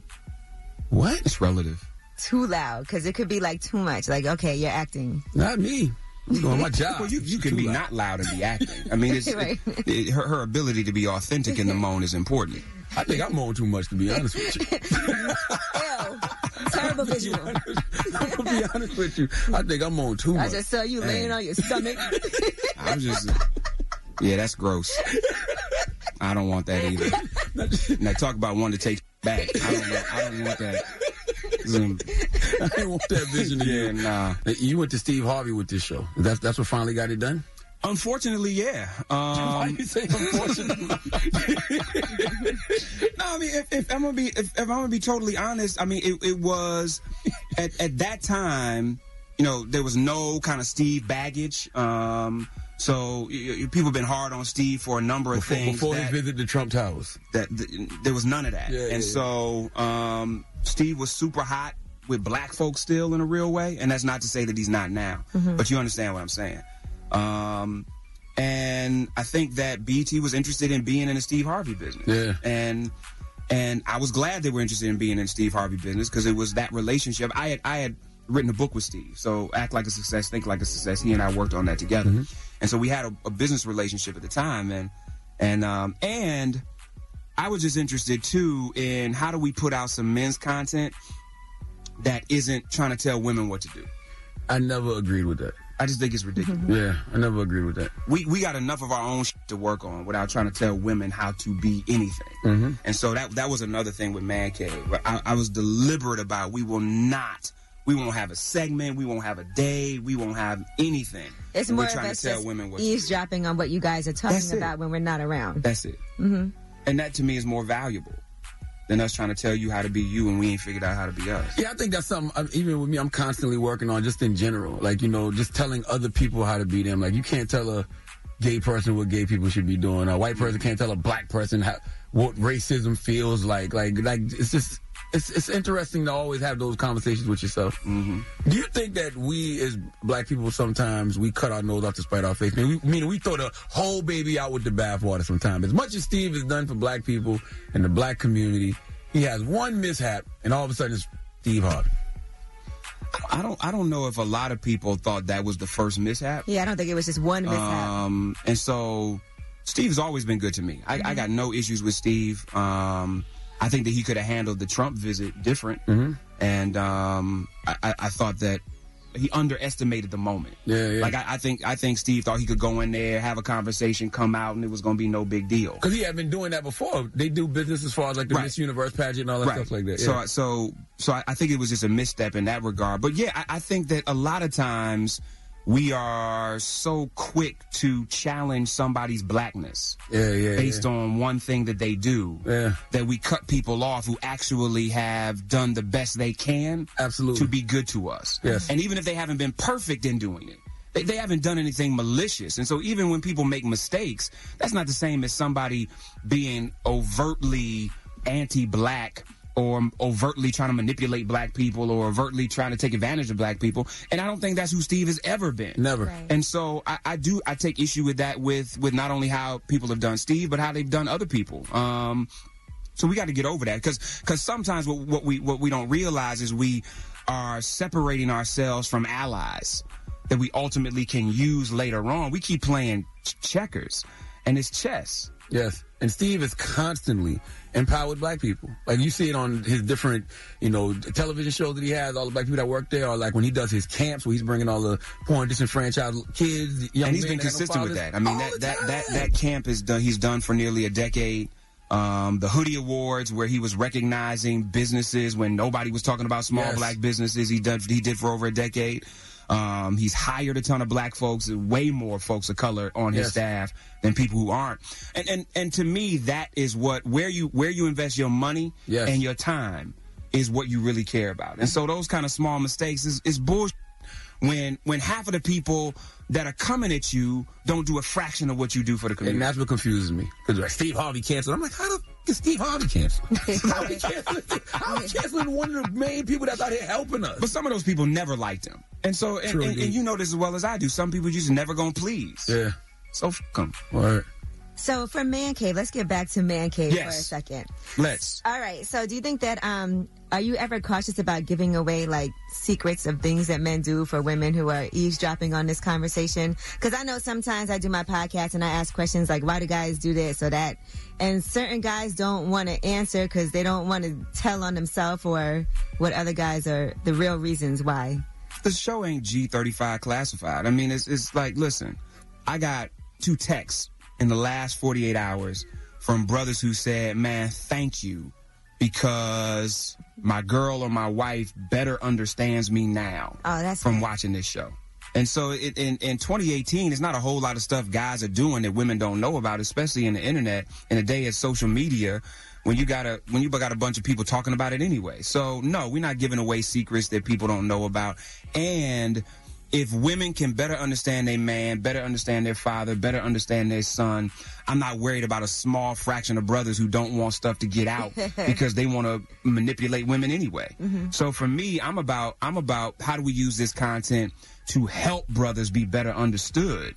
What? It's relative. Too loud because it could be like too much. Like, okay, you're acting. Not me. I'm doing my job. Well, you, you can be loud. not loud and be acting. I mean, it's, Right. it- her, her ability to be authentic in the moan is important. I think I moan too much, to be honest with you. Ew. Terrible visual. I'm gonna be honest with you. I think I'm on too I much. just saw you laying on your stomach. I was just, yeah, that's gross. I don't want that either. Now talk about one to take back. I don't want, I don't want that. I didn't want that vision of Yeah, you. nah. You went to Steve Harvey with this show. That's that's what finally got it done. Unfortunately, yeah. Um, Why you say unfortunately? No, I mean, if, if I'm gonna be if, if I'm gonna be totally honest, I mean, it, it was at, at that time, you know, there was no kind of Steve baggage. Um, so y- y- people have been hard on Steve for a number of before things. before that, he visited the Trump Towers. that th- there was none of that, Yeah, and yeah, so um, Steve was super hot with black folks still in a real way, and that's not to say that he's not now, but you understand what I'm saying. Um, and I think that BET was interested in being in the Steve Harvey business. Yeah. And and I was glad they were interested in being in Steve Harvey business because it was that relationship. I had I had written a book with Steve, so act like a success, think like a success. He and I worked on that together, and so we had a, a business relationship at the time, and and um, and I was just interested too in how do we put out some men's content that isn't trying to tell women what to do. I never agreed with that. I just think it's ridiculous. Yeah, I never agreed with that. We we got enough of our own shit to work on without trying to tell women how to be anything. Mm-hmm. And so that that was another thing with Man Cave. I, I was deliberate about we will not. We won't have a segment. We won't have a day. We won't have anything. It's more we're of trying us to tell just women what. to do. eavesdropping on what you guys are talking That's it. about when we're not around. That's it. hmm And that to me is more valuable than us trying to tell you how to be you and we ain't figured out how to be us. Yeah, I think that's something. I- Even with me, I'm constantly working on just in general. Like you know, just telling other people how to be them. Like you can't tell a gay person what gay people should be doing. A white person can't tell a black person how, what racism feels like. Like like it's just. It's, it's interesting to always have those conversations with yourself. Mm-hmm. Do you think that we as black people sometimes we cut our nose off to spite our face? I mean, we, meaning we throw the whole baby out with the bathwater sometimes. As much as Steve has done for black people and the black community, he has one mishap, and all of a sudden it's Steve Harvey. I don't I don't know if a lot of people thought that was the first mishap. Yeah, I don't think it was just one mishap. Um, and so Steve's always been good to me. I, I got no issues with Steve. Um, I think that he could have handled the Trump visit different. Mm-hmm. And um, I, I, thought that he underestimated the moment. Yeah, yeah. Like I, I think I think Steve thought he could go in there, have a conversation, come out, and it was going to be no big deal. Because he had been doing that before. They do business as far as like the Right. Miss Universe pageant and all that Right. stuff like that. So, Yeah. so, so I, I think it was just a misstep in that regard. But yeah, I, I think that a lot of times we are so quick to challenge somebody's blackness yeah, yeah, based yeah. on one thing that they do Yeah. that we cut people off who actually have done the best they can Absolutely. to be good to us. Yes. And even if they haven't been perfect in doing it, they, they haven't done anything malicious. And so even when people make mistakes, that's not the same as somebody being overtly anti-black or overtly trying to manipulate black people or overtly trying to take advantage of black people. And I don't think that's who Steve has ever been. Never. Right. And so I, I do I take issue with that with with not only how people have done Steve, but how they've done other people. Um, so we got to get over that because because sometimes what, what we what we don't realize is we are separating ourselves from allies that we ultimately can use later on. We keep playing checkers, and it's chess. Yes. And Steve is constantly empowered black people. Like you see it on his different, you know, television shows that he has, all the black people that work there, or like when he does his camps where he's bringing all the poor and disenfranchised kids, young and he's been that have no consistent with that. I mean, that that, that that camp is done. He's done for nearly a decade. Um, the Hoodie Awards, where he was recognizing businesses when nobody was talking about small Yes. black businesses, he done he did for over a decade. Um, he's hired a ton of black folks, way more folks of color on his Yes. staff than people who aren't. And and and to me, that is what where you where you invest your money Yes. and your time is what you really care about. And so those kind of small mistakes is is bullshit when when half of the people that are coming at you don't do a fraction of what you do for the And community. that's what confuses me. Because like Steve Harvey canceled. I'm like, how the f- is Steve Harvey canceled? how he canceled? How he canceling one of the main people that's out here helping us? But some of those people never liked him. And so, and, True and, and you know this as well as I do. Some people just never gonna please. Yeah. So f them. Word. So for Man Cave, let's get back to Man Cave for a second. Let's. All right. So do you think that um are you ever cautious about giving away like secrets of things that men do for women who are eavesdropping on this conversation? Because I know sometimes I do my podcast and I ask questions like, why do guys do this or that? And certain guys don't want to answer because they don't want to tell on themselves or what other guys are the real reasons why. The show ain't G35 classified. I mean, it's it's like, listen, I got two texts in the last 48 hours from brothers who said, "Man, thank you." Because my girl or my wife better understands me now. Oh, that's from good. watching this show. And so it, in, in 2018, it's not a whole lot of stuff guys are doing that women don't know about, especially in the internet in a day of social media when you got a when you got a bunch of people talking about it anyway. So no, we're not giving away secrets that people don't know about. And if women can better understand their man, better understand their father, better understand their son, I'm not worried about a small fraction of brothers who don't want stuff to get out because they want to manipulate women anyway. Mm-hmm. So for me, I'm about I'm about how do we use this content to help brothers be better understood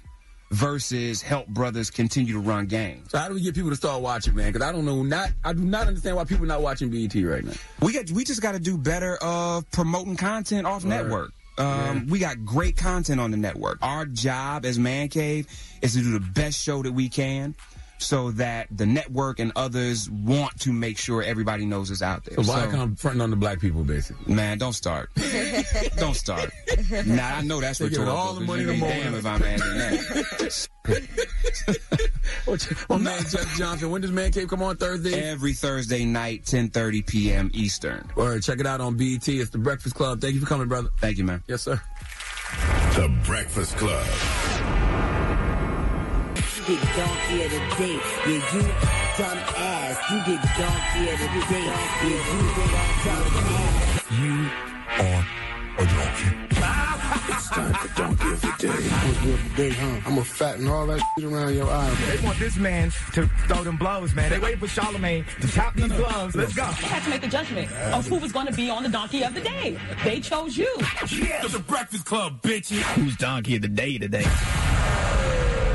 versus help brothers continue to run games. So how do we get people to start watching, man? Because I don't know, not I do not understand why people are not watching BET right now. We got we just got to do better of promoting content off Right. network. Um, We got great content on the network. Our job as Man Cave is to do the best show that we can, so that the network and others want to make sure everybody knows it's out there. So why come fronting on the black people, basically? Man, don't start. don't start. Now I know that's They giving rhetorical. all the 'cause money you'd to be Mo. damn if I'm asking that. My man Jeff Johnson. When does Man Cave come on Thursday? Every Thursday night, 10:30 p.m. Eastern. Or check it out on BET. It's the Breakfast Club. Thank you for coming, brother. Thank you, man. Yes, sir. The Breakfast Club. You get donkey of the day. Yeah, you dumb ass. You get donkey of the day. Yeah, you dumb ass. You are a donkey. it's time for Donkey of the Day. What's good today, huh? I'm gonna fatten all that shit around your eye. They want this man to throw them blows, man. They waiting for Charlamagne to chop these gloves. Let's go. They had to make a judgment of who was going to be on the donkey of the day. They chose you. It's the Breakfast Club, bitches. Who's donkey of the day today?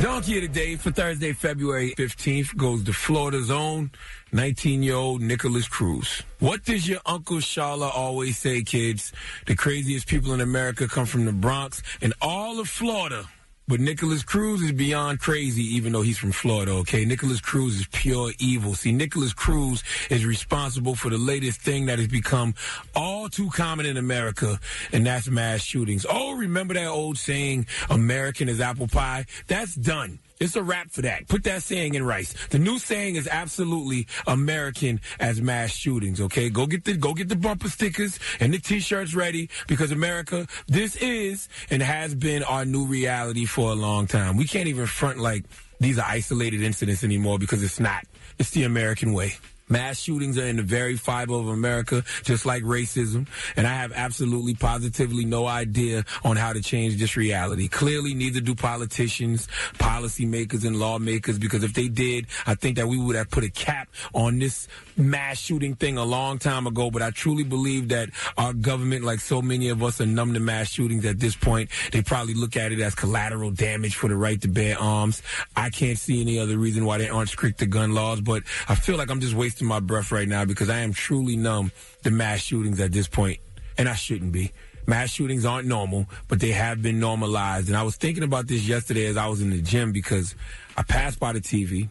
Donkey of the Day for Thursday, February 15th goes to Florida's own 19 year old Nikolas Cruz. What does your Uncle Sharla always say, kids? The craziest people in America come from the Bronx and all of Florida. But Nikolas Cruz is beyond crazy, even though he's from Florida, okay? Nikolas Cruz is pure evil. See, Nikolas Cruz is responsible for the latest thing that has become all too common in America, and that's mass shootings. Oh, remember that old saying, American is apple pie? That's done. It's a wrap for that. Put that saying in rice. The new saying is absolutely American as mass shootings. Okay, go get the go get the bumper stickers and the t-shirts ready because America, this is and has been our new reality for a long time. We can't even front like these are isolated incidents anymore because it's not. It's the American way. Mass shootings are in the very fiber of America, just like racism. And I have absolutely, positively no idea on how to change this reality. Clearly, neither do politicians, policymakers, and lawmakers, because if they did, I think that we would have put a cap on this mass shooting thing a long time ago. But I truly believe that our government, like so many of us, are numb to mass shootings at this point. They probably look at it as collateral damage for the right to bear arms. I can't see any other reason why they aren't strict to gun laws, but I feel like I'm just wasting my breath right now because I am truly numb to mass shootings at this point, and I shouldn't be. Mass shootings aren't normal, but they have been normalized. And I was thinking about this yesterday as I was in the gym because I passed by the TV,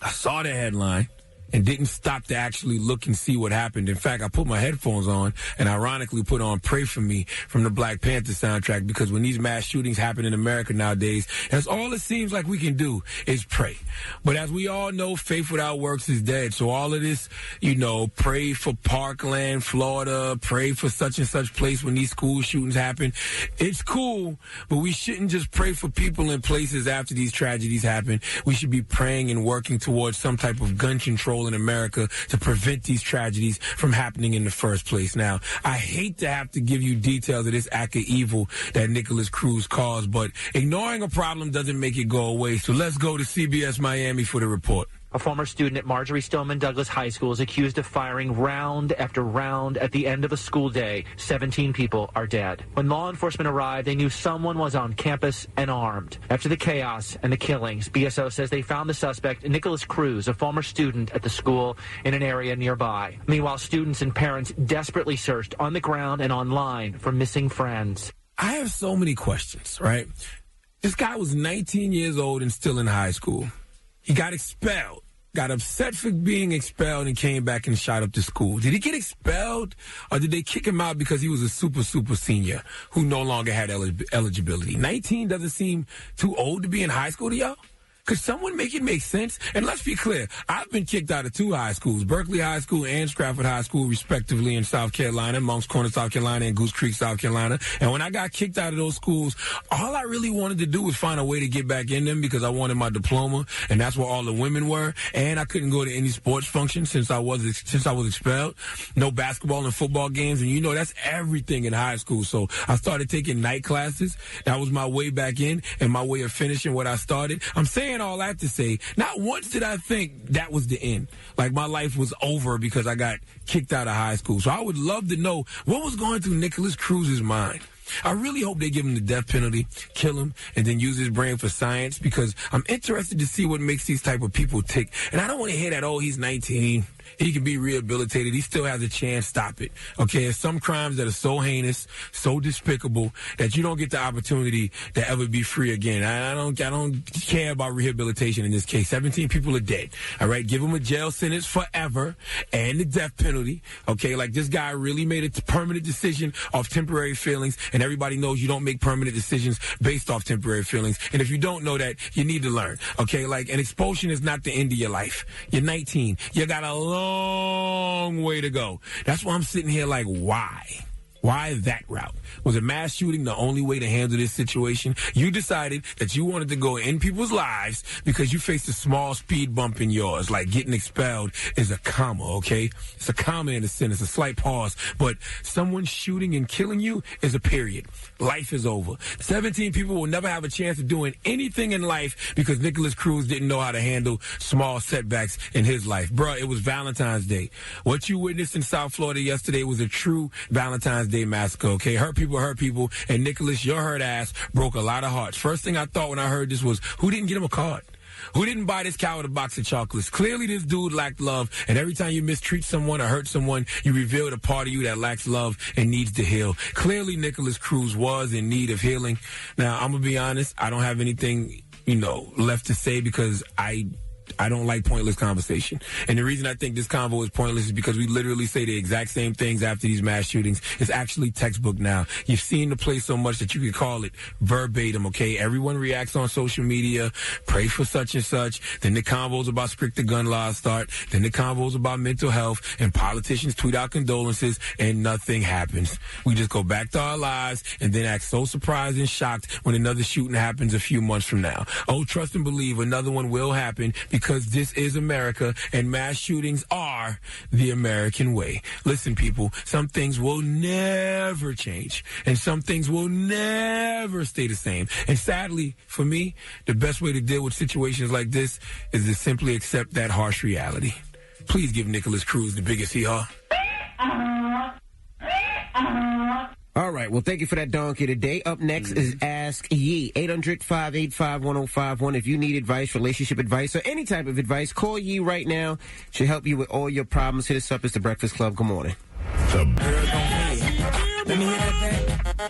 I saw the headline, and didn't stop to actually look and see what happened. In fact, I put my headphones on and ironically put on Pray For Me from the Black Panther soundtrack because when these mass shootings happen in America nowadays, that's all it seems like we can do is pray. But as we all know, faith without works is dead. So all of this, you know, pray for Parkland, Florida, pray for such and such place when these school shootings happen. It's cool, but we shouldn't just pray for people in places after these tragedies happen. We should be praying and working towards some type of gun control in America to prevent these tragedies from happening in the first place. Now, I hate to have to give you details of this act of evil that Nikolas Cruz caused, but ignoring a problem doesn't make it go away. So let's go to CBS Miami for the report. A former student at Marjory Stoneman Douglas High School is accused of firing round after round at the end of a school day. 17 people are dead. When law enforcement arrived, they knew someone was on campus and armed. After the chaos and the killings, BSO says they found the suspect, Nikolas Cruz, a former student at the school in an area nearby. Meanwhile, students and parents desperately searched on the ground and online for missing friends. I have so many questions, right? This guy was 19 years old and still in high school. He got expelled, got upset for being expelled, and came back and shot up the school. Did he get expelled, or did they kick him out because he was a super, super senior who no longer had elig- eligibility? 19 doesn't seem too old to be in high school to y'all? Could someone make it make sense? And let's be clear, I've been kicked out of two high schools, Berkeley High School and Stratford High School, respectively, in South Carolina, Moncks Corner, South Carolina, and Goose Creek, South Carolina. And when I got kicked out of those schools, all I really wanted to do was find a way to get back in them because I wanted my diploma, and that's where all the women were. And I couldn't go to any sports function since I was since I was expelled. No basketball and football games, and you know that's everything in high school. So I started taking night classes. That was my way back in and my way of finishing what I started. I'm saying all that to say, not once did I think that was the end. Like my life was over because I got kicked out of high school. So I would love to know what was going through Nikolas Cruz's mind. I really hope they give him the death penalty, kill him, and then use his brain for science because I'm interested to see what makes these type of people tick. And I don't want to hear that, oh, he's 19. He can be rehabilitated. He still has a chance. Stop it. Okay. There's some crimes that are so heinous, so despicable that you don't get the opportunity to ever be free again. I, I don't, I don't care about rehabilitation in this case. 17 people are dead. All right. Give them a jail sentence forever and the death penalty. Okay. Like this guy really made a permanent decision off temporary feelings and everybody knows you don't make permanent decisions based off temporary feelings. And if you don't know that, you need to learn. Okay. Like an expulsion is not the end of your life. You're 19. You got a long way to go. That's why I'm sitting here like, why? Why that route? Was a mass shooting the only way to handle this situation? You decided that you wanted to go in people's lives because you faced a small speed bump in yours. Like getting expelled is a comma, okay? It's a comma in a sentence, a slight pause. But someone shooting and killing you is a period. Life is over. 17 people will never have a chance of doing anything in life because Nikolas Cruz didn't know how to handle small setbacks in his life. Bruh, it was Valentine's Day. What you witnessed in South Florida yesterday was a true Valentine's Day massacre, okay? Hurt people hurt people. And Nikolas, your hurt ass broke a lot of hearts. First thing I thought when I heard this was, who didn't get him a card? Who didn't buy this coward a box of chocolates? Clearly, this dude lacked love, and every time you mistreat someone or hurt someone, you reveal the part of you that lacks love and needs to heal. Clearly, Nikolas Cruz was in need of healing. Now, I'm gonna be honest. I don't have anything, you know, left to say because I I don't like pointless conversation. And the reason I think this convo is pointless is because we literally say the exact same things after these mass shootings. It's actually textbook now. You've seen the play so much that you can call it verbatim, okay? Everyone reacts on social media, pray for such and such. Then the convos about stricter gun laws start. Then the convos about mental health and politicians tweet out condolences and nothing happens. We just go back to our lives and then act so surprised and shocked when another shooting happens a few months from now. Oh, trust and believe another one will happen because this is America and mass shootings are the American way. Listen, people, some things will never change and some things will never stay the same. And sadly, for me, the best way to deal with situations like this is to simply accept that harsh reality. Please give Nikolas Cruz the biggest hee haw. All right. Well, thank you for that donkey today. Up next is mm-hmm. Ask Yee. 800-585-1051. If you need advice, relationship advice, or any type of advice, call Yee right now. She'll help you with all your problems. Hit us up. It's The Breakfast Club. Good morning.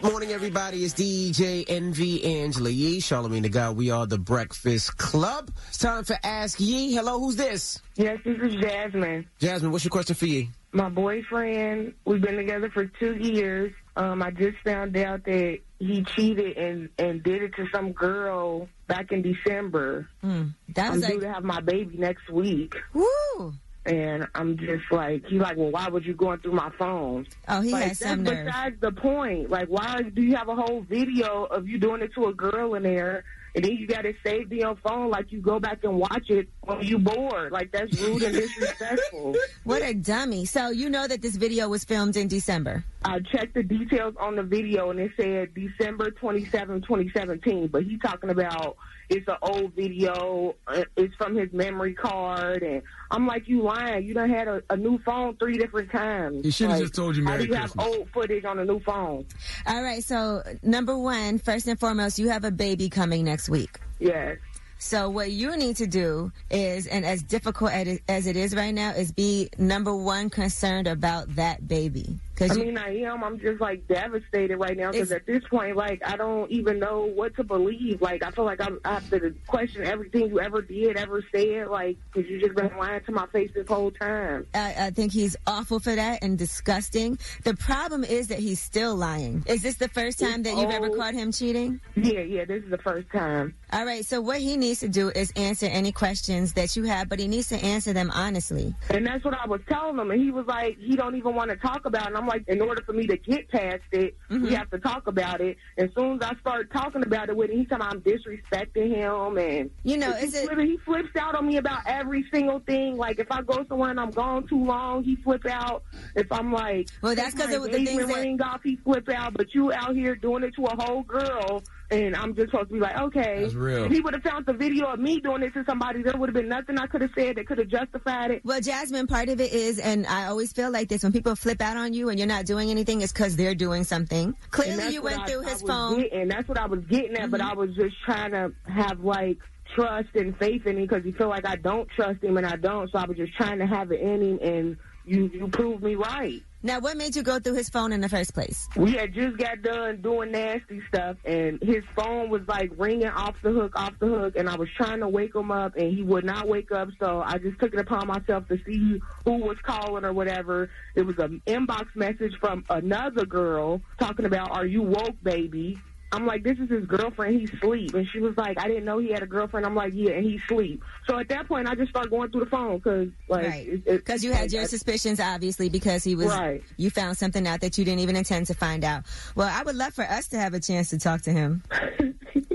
Morning, everybody. It's DJ Envy Angela Yee, Charlamagne the Guy. We are The Breakfast Club. It's time for Ask Yee. Hello, who's this? Yes, this is Jasmine. Jasmine, what's your question for Yee? My boyfriend, we've been together for two years. Um, I just found out that he cheated and, and did it to some girl back in December. Mm, that I'm was due to have my baby next week. woo. And I'm just like, he's like, well, why would you going through my phone? Oh, he like, has some that's nerve. besides the point. Like, why do you have a whole video of you doing it to a girl in there, and then you got it saved in your phone? Like, you go back and watch it when you bored. Like, that's rude and disrespectful. What a dummy. So you know that this video was filmed in December. I checked the details on the video, and it said December 27, 2017. But he's talking about it's an old video. uh, It's from his memory card, and I'm like, you lying? You done had a, a new phone three different times. He should've Like, just told you How Merry do you have old footage on a new phone? All right. So number one, first and foremost, you have a baby coming next week. Yes. So what you need to do is, and as difficult as it is right now, is be number one concerned about that baby. I mean, I am. I'm just like devastated right now because at this point, like, I don't even know what to believe. Like, I feel like I'm, I have to question everything you ever did, ever said, like, because you just been lying to my face this whole time. I, I think he's awful for that and disgusting. The problem is that he's still lying. Is this the first time that you've ever caught him cheating? Yeah, yeah, this is the first time. All right. So what he needs to do is answer any questions that you have, but he needs to answer them honestly. And that's what I was telling him, and he was like, he don't even want to talk about it. And I'm like, in order for me to get past it, we mm-hmm. have to talk about it. And as soon as I start talking about it with him, he's telling me I'm disrespecting him, and you know, he, it- flips, he flips out on me about every single thing. Like if I go somewhere and I'm gone too long, he flip out. If I'm like, Well, that's because my of the things engagement that- ring off, he flip out. But you out here doing it to a whole girl. And I'm just supposed to be like, okay. That's real. If he would have found the video of me doing it to somebody, there would have been nothing I could have said that could have justified it. Well, Jasmine, part of it is, and I always feel like this when people flip out on you and when you're not doing anything, it's because they're doing something. Clearly, you went I- through I his phone. Mm-hmm. Getting. That's what I was getting at, but I was just trying to have like trust and faith in him because you feel like I don't trust him and I don't. So I was just trying to have it in him, and you you proved me right. Now, what made you go through his phone in the first place? We had just got done doing nasty stuff, and his phone was like ringing off the hook, off the hook, and I was trying to wake him up, and he would not wake up. So I just took it upon myself to see who was calling or whatever. It was an inbox message from another girl talking about, "Are you woke, baby?" I'm like, this is his girlfriend. He's sleep, and she was like, I didn't know he had a girlfriend. I'm like, yeah, and he's sleep. So at that point, I just start going through the phone because, like, Right. Because you had your suspicions, obviously, because he was. Right. You found something out that you didn't even intend to find out. Well, I would love for us to have a chance to talk to him.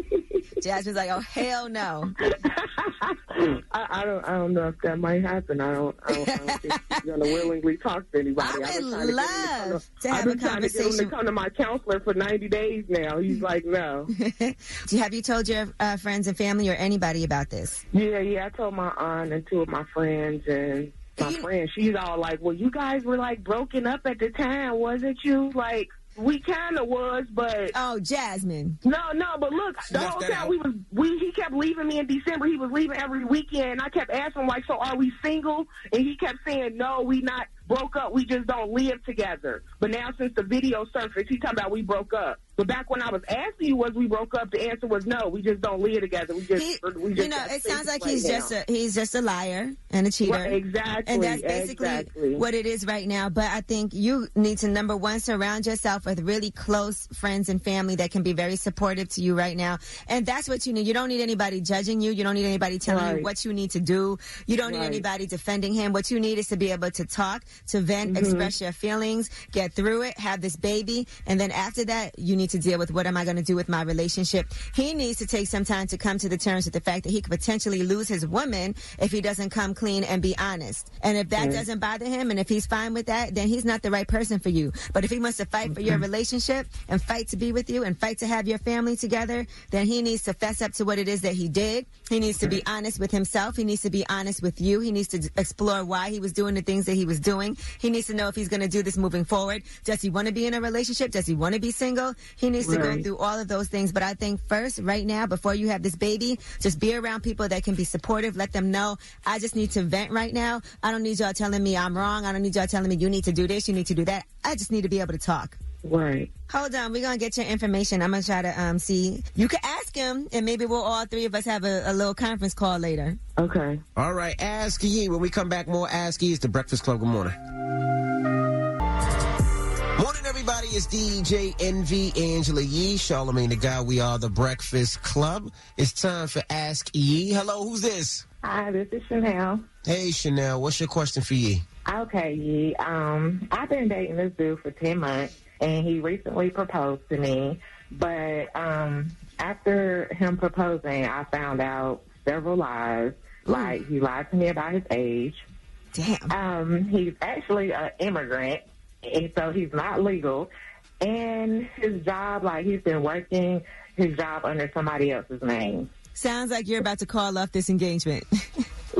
Was like, "Oh hell no!" I, I don't. I don't know if that might happen. I don't. I don't, I don't think he's gonna willingly talk to anybody. I I've been would trying to to love I've been a trying to get him to come to my counselor for 90 days now. He's like, no. Do- have you told your uh, friends and family or anybody about this? Yeah, yeah. I told my aunt and two of my friends and my friend. She's all like, "Well, you guys were like broken up at the time, wasn't you?" Like. We kind of was, but oh, Jasmine. No, no, but look, the Left whole time out. we was we he kept leaving me in December. He was leaving every weekend. And I kept asking him like, "So are we single?" And he kept saying, "No, we not broke up. We just don't live together." But now since the video surfaced, he talking about we broke up. But back when I was asking you was we broke up, the answer was no. We just don't live together. We just we just You know, it sounds like he's now. just a he's just a liar and a cheater. Right, exactly, And that's basically exactly. what it is right now. But I think you need to number one surround yourself with really close friends and family that can be very supportive to you right now. And that's what you need. You don't need anybody judging you. You don't need anybody telling you what you need to do. You don't need anybody defending him. What you need is to be able to talk, to vent, Mhm. express your feelings, get through it, have this baby, and then after that, you need to deal with what am I going to do with my relationship. He needs to take some time to come to the terms with the fact that he could potentially lose his woman if he doesn't come clean and be honest. And if that Mhm. doesn't bother him, and if he's fine with that, then he's not the right person for you. But if he wants to fight for your relationship and fight to be with you and fight to have your family together, then he needs to fess up to what it is that he did. He needs to be honest with himself. He needs to be honest with you. He needs to explore why he was doing the things that he was doing. He needs to know if he's going to do this moving forward. Does he want to be in a relationship? Does he want to be single? He needs to go through all of those things. But I think first, right now, before you have this baby, just be around people that can be supportive. Let them know, I just need to vent right now. I don't need y'all telling me I'm wrong. I don't need y'all telling me you need to do this, you need to do that. I just need to be able to talk. Right. Hold on, we're gonna get your information. I'm gonna try to um see. You can ask him, and maybe we'll all three of us have a, a little conference call later. Okay. All right, Ask Yee. When we come back, more Ask Yee. It's the Breakfast Club. Good morning. Morning, everybody. It's DJ Envy Angela Yee, Charlamagne the Guy. We are the Breakfast Club. It's time for Ask Yee. Hello, who's this? Hi, this is Chanel. Hey, Chanel. What's your question for Yee? Okay, Yee. Um, I've been dating this dude for 10 months, and he recently proposed to me. But um, after him proposing, I found out several lies. Like, he lied to me about his age. Damn. Um, he's actually an immigrant, and so he's not legal. And his job, like, he's been working his job under somebody else's name. Sounds like you're about to call off this engagement.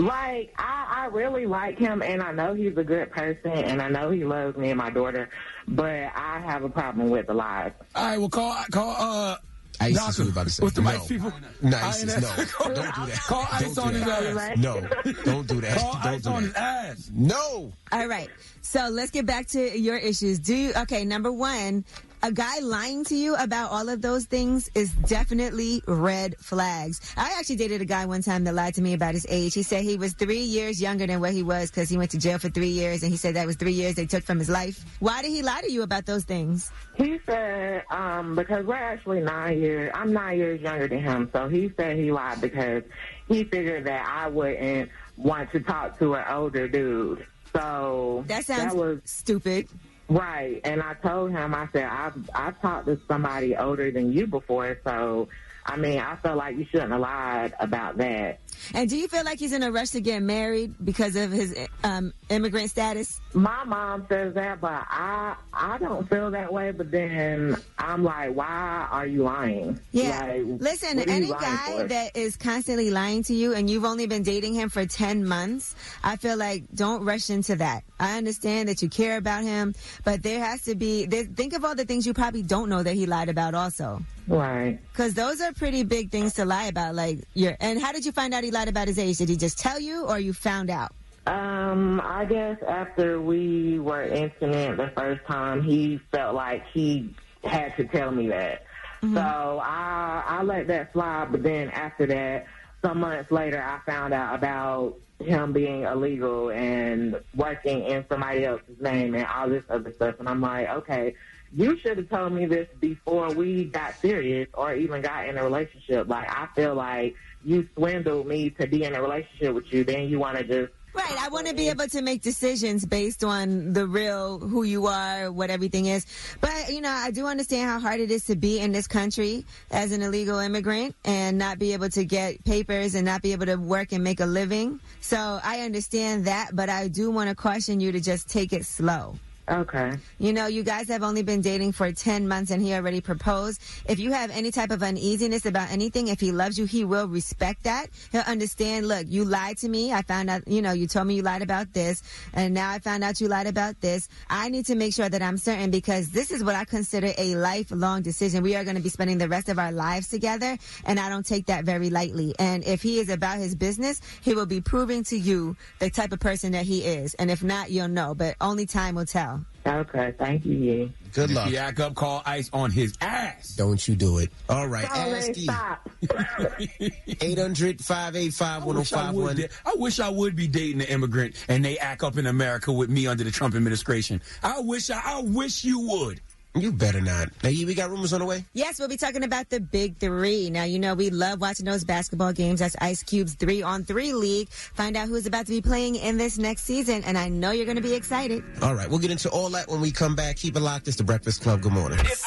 Like I, I really like him, and I know he's a good person, and I know he loves me and my daughter. But I have a problem with the lies. All right, well, call call uh. ICE Doctor, is what we about to say. What's the No. ICE people? No, ICE is no. Don't do that. Call Don't ICE do on his that. ass. No, don't do that. Call Don't ICE do on that. his ass. No. All right. So let's get back to your issues. Do you, okay, number one, a guy lying to you about all of those things is definitely red flags. I actually dated a guy one time that lied to me about his age. He said he was three years younger than what he was because he went to jail for three years and he said that was three years they took from his life. Why did he lie to you about those things? He said um, because we're actually nine years. I'm nine years younger than him, so he said he lied because he figured that I wouldn't want to talk to an older dude. So That sounds was stupid. Right, and I told him, I said, I've I've talked to somebody older than you before, so I mean, I feel like you shouldn't have lied about that. And do you feel like he's in a rush to get married because of his um, immigrant status? My mom says that, but I I don't feel that way. But then I'm like, why are you lying? Yeah. Like, Listen, any guy for? that is constantly lying to you and you've only been dating him for 10 months, I feel like don't rush into that. I understand that you care about him, but there has to be, there, think of all the things you probably don't know that he lied about also. Right. Because those are pretty big things to lie about. Like, your, and how did you find out he lied about his age? Did he just tell you or you found out? Um, I guess after we were intimate the first time, he felt like he had to tell me that. So I I let that slide, but then after that, some months later, I found out about him being illegal and working in somebody else's name and all this other stuff. And I'm like, okay, you should have told me this before we got serious or even got in a relationship. Like I feel like you swindled me to be in a relationship with you. Then you want to just Right. I want to be able to make decisions based on the real who you are, what everything is. But, you know, I do understand how hard it is to be in this country as an illegal immigrant and not be able to get papers and not be able to work and make a living. So I understand that, but I do want to caution you to just take it slow. Okay. You know, you guys have only been dating for 10 months and he already proposed. If you have any type of uneasiness about anything, if he loves you, he will respect that. He'll understand, look, you lied to me. I found out, you know, you told me you lied about this and now I found out you lied about this. I need to make sure that I'm certain because this is what I consider a lifelong decision. We are going to be spending the rest of our lives together and I don't take that very lightly. And if he is about his business, he will be proving to you the type of person that he is. And if not, you'll know, but only time will tell. Okay, thank you. Good luck. Yak up, call ice on his ass. Don't you do it. All right, Charlie, Ask Yee. stop. 800 585 I wish I, would, 1051. I wish I would be dating an immigrant and they act up in America with me under the Trump administration. I wish I, I wish you would. You better not. Now, Yee, we got rumors on the way? Yes, we'll be talking about the big three. Now, you know, we love watching those basketball games. That's Ice Cube's three on three league. Find out who's about to be playing in this next season. And I know you're going to be excited. All right, we'll get into all that when we come back. Keep it locked. It's the Breakfast Club. Good morning. She's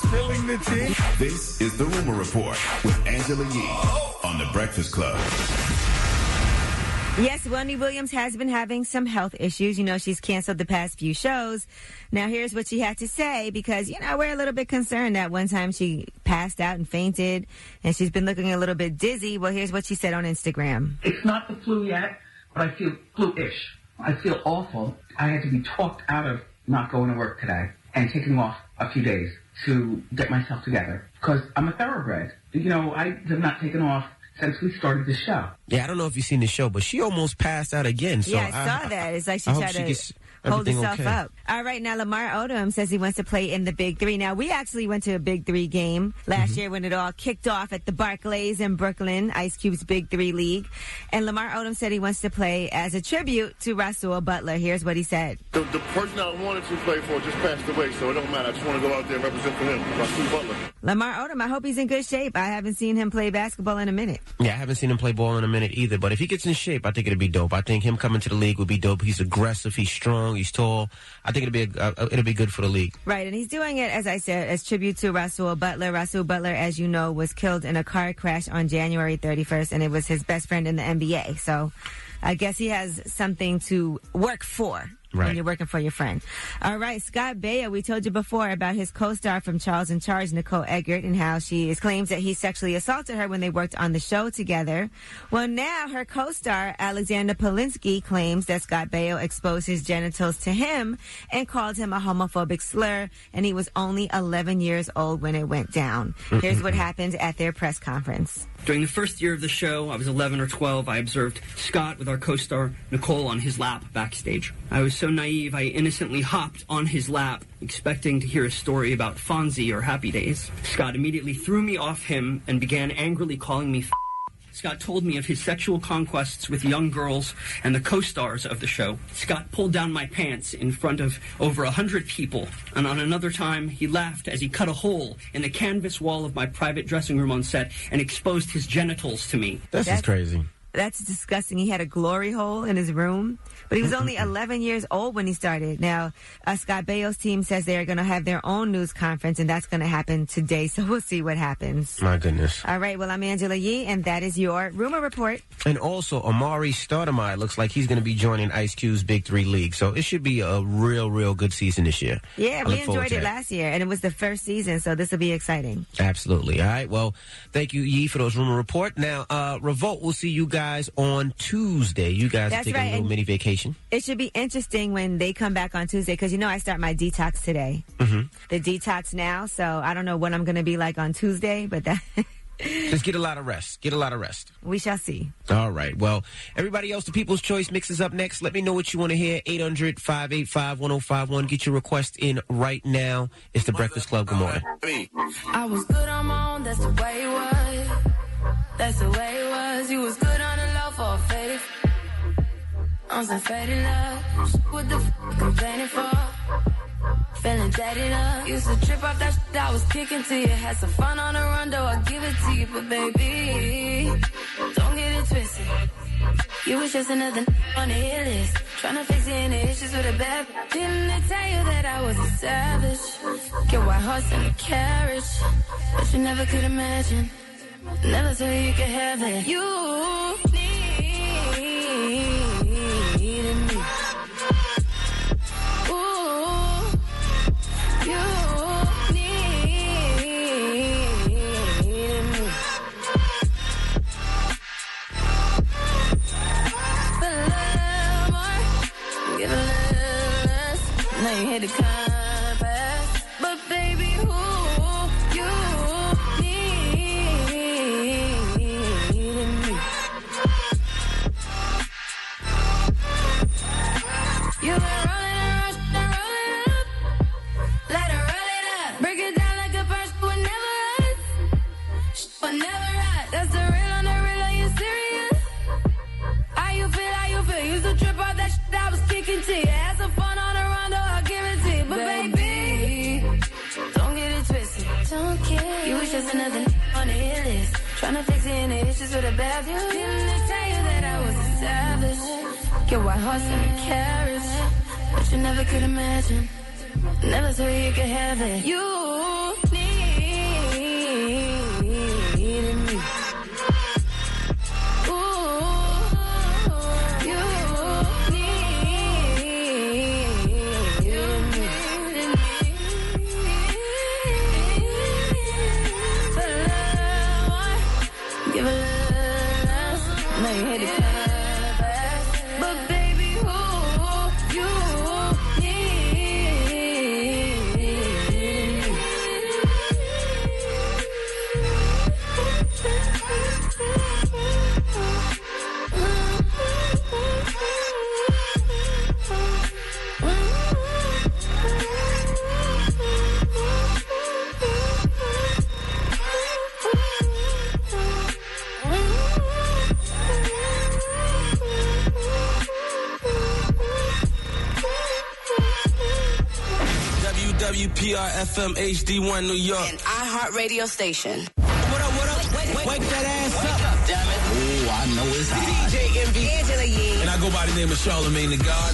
spilling the tea. This is the Rumor Report with Angela Yee on the Breakfast Club. Yes, Wendy Williams has been having some health issues. You know, she's canceled the past few shows. Now, here's what she had to say because, you know, we're a little bit concerned that one time she passed out and fainted and she's been looking a little bit dizzy. Well, here's what she said on Instagram. It's not the flu yet, but I feel flu-ish. I feel awful. I had to be talked out of not going to work today and taking off a few days to get myself together because I'm a thoroughbred. You know, I have not taken off since we started the show. Yeah, I don't know if you've seen the show, but she almost passed out again. So yeah, I, saw that. It's like she I hope tried she to gets hold everything herself okay. up. All right, now Lamar Odom says he wants to play in the Big Three. Now we actually went to a Big Three game last Mm-hmm. year when it all kicked off at the Barclays in Brooklyn, Ice Cube's Big Three League, and Lamar Odom said he wants to play as a tribute to Rasul Butler. Here's what he said. The, the person I wanted to play for just passed away, so it don't matter. I just want to go out there and represent for him, Rasul Butler. Lamar Odom, I hope he's in good shape. I haven't seen him play basketball in a minute. Yeah, I haven't seen him play ball in a minute either. But if he gets in shape, I think it'd be dope. I think him coming to the league would be dope. He's aggressive. He's strong. He's tall. I think it'll be a, uh, it'll be good for the league. Right, and he's doing it, as I said, as tribute to Rasul Butler. Rasul Butler, as you know, was killed in a car crash on January 31st, and it was his best friend in the NBA. So I guess he has something to work for. When you're working for your friend. All right, Scott Baio, we told you before about his co-star from Charles in Charge, Nicole Eggert, and how she is, claims that he sexually assaulted her when they worked on the show together. Well, now her co-star, Alexander Polinsky, claims that Scott Baio exposed his genitals to him and called him a homophobic slur, and he was only 11 years old when it went down. Here's what happened at their press conference. During the first year of the show, I was 11 or 12. I observed Scott with our co-star Nicole on his lap backstage. I was so naive, I innocently hopped on his lap, expecting to hear a story about Fonzie or Happy Days. Scott immediately threw me off him and began angrily calling me Scott told me of his sexual conquests with young girls and the co-stars of the show. Scott pulled down my pants in front of over a hundred people, and on another time he laughed as he cut a hole in the canvas wall of my private dressing room on set and exposed his genitals to me. This is crazy. That's disgusting. He had a glory hole in his room, but he was only 11 years old when he started. Now, uh, Scott Baio's team says they are going to have their own news conference, and that's going to happen today. So we'll see what happens. My goodness. All right. Well, I'm Angela Yee, and that is your rumor report. And also, Amar'e Stoudemire looks like he's going to be joining Ice Cube's Big Three League. So it should be a real, real good season this year. Yeah, I we enjoyed it last year, and it was the first season, so this will be exciting. Absolutely. All right. Well, thank you, Yee, for those rumor report. Now, uh, Revolt, we'll see you guys on Tuesday. You guys That's are taking right, a little and- mini vacation. It should be interesting when they come back on Tuesday because you know I start my detox today. Mm-hmm. The detox now, so I don't know what I'm going to be like on Tuesday, but that Just get a lot of rest. Get a lot of rest. we shall see. All right. Well, everybody else, the People's Choice mix is up next. Let me know what you want to hear. 800 585 1051. Get your request in right now. It's the Breakfast Club. Good morning. I was good on my own, that's the way it was. That's the way it was. You was good on the low for a faded. On some faded love. What the f complaining for? Feeling jaded up. Used to trip off that shit I was kicking to you. Had some fun on the run, though I give it to you. But baby, don't get it twisted. You was just another on the hit list. Tryna fix any issues with a bad. Didn't they tell you that I was a savage? Get white horse and a carriage. But you never could imagine. Never thought you could have it. You needed me. Ooh, you needed me. Feel a little more, give a little less. Now you hit the compass, FM HD1 New York. An iHeart radio station. What up, what up? Wake, wake, wake that ass up. damn it. Oh, I know it's hot. DJ Envy. Angela Yee. And I go by the name of Charlamagne the God.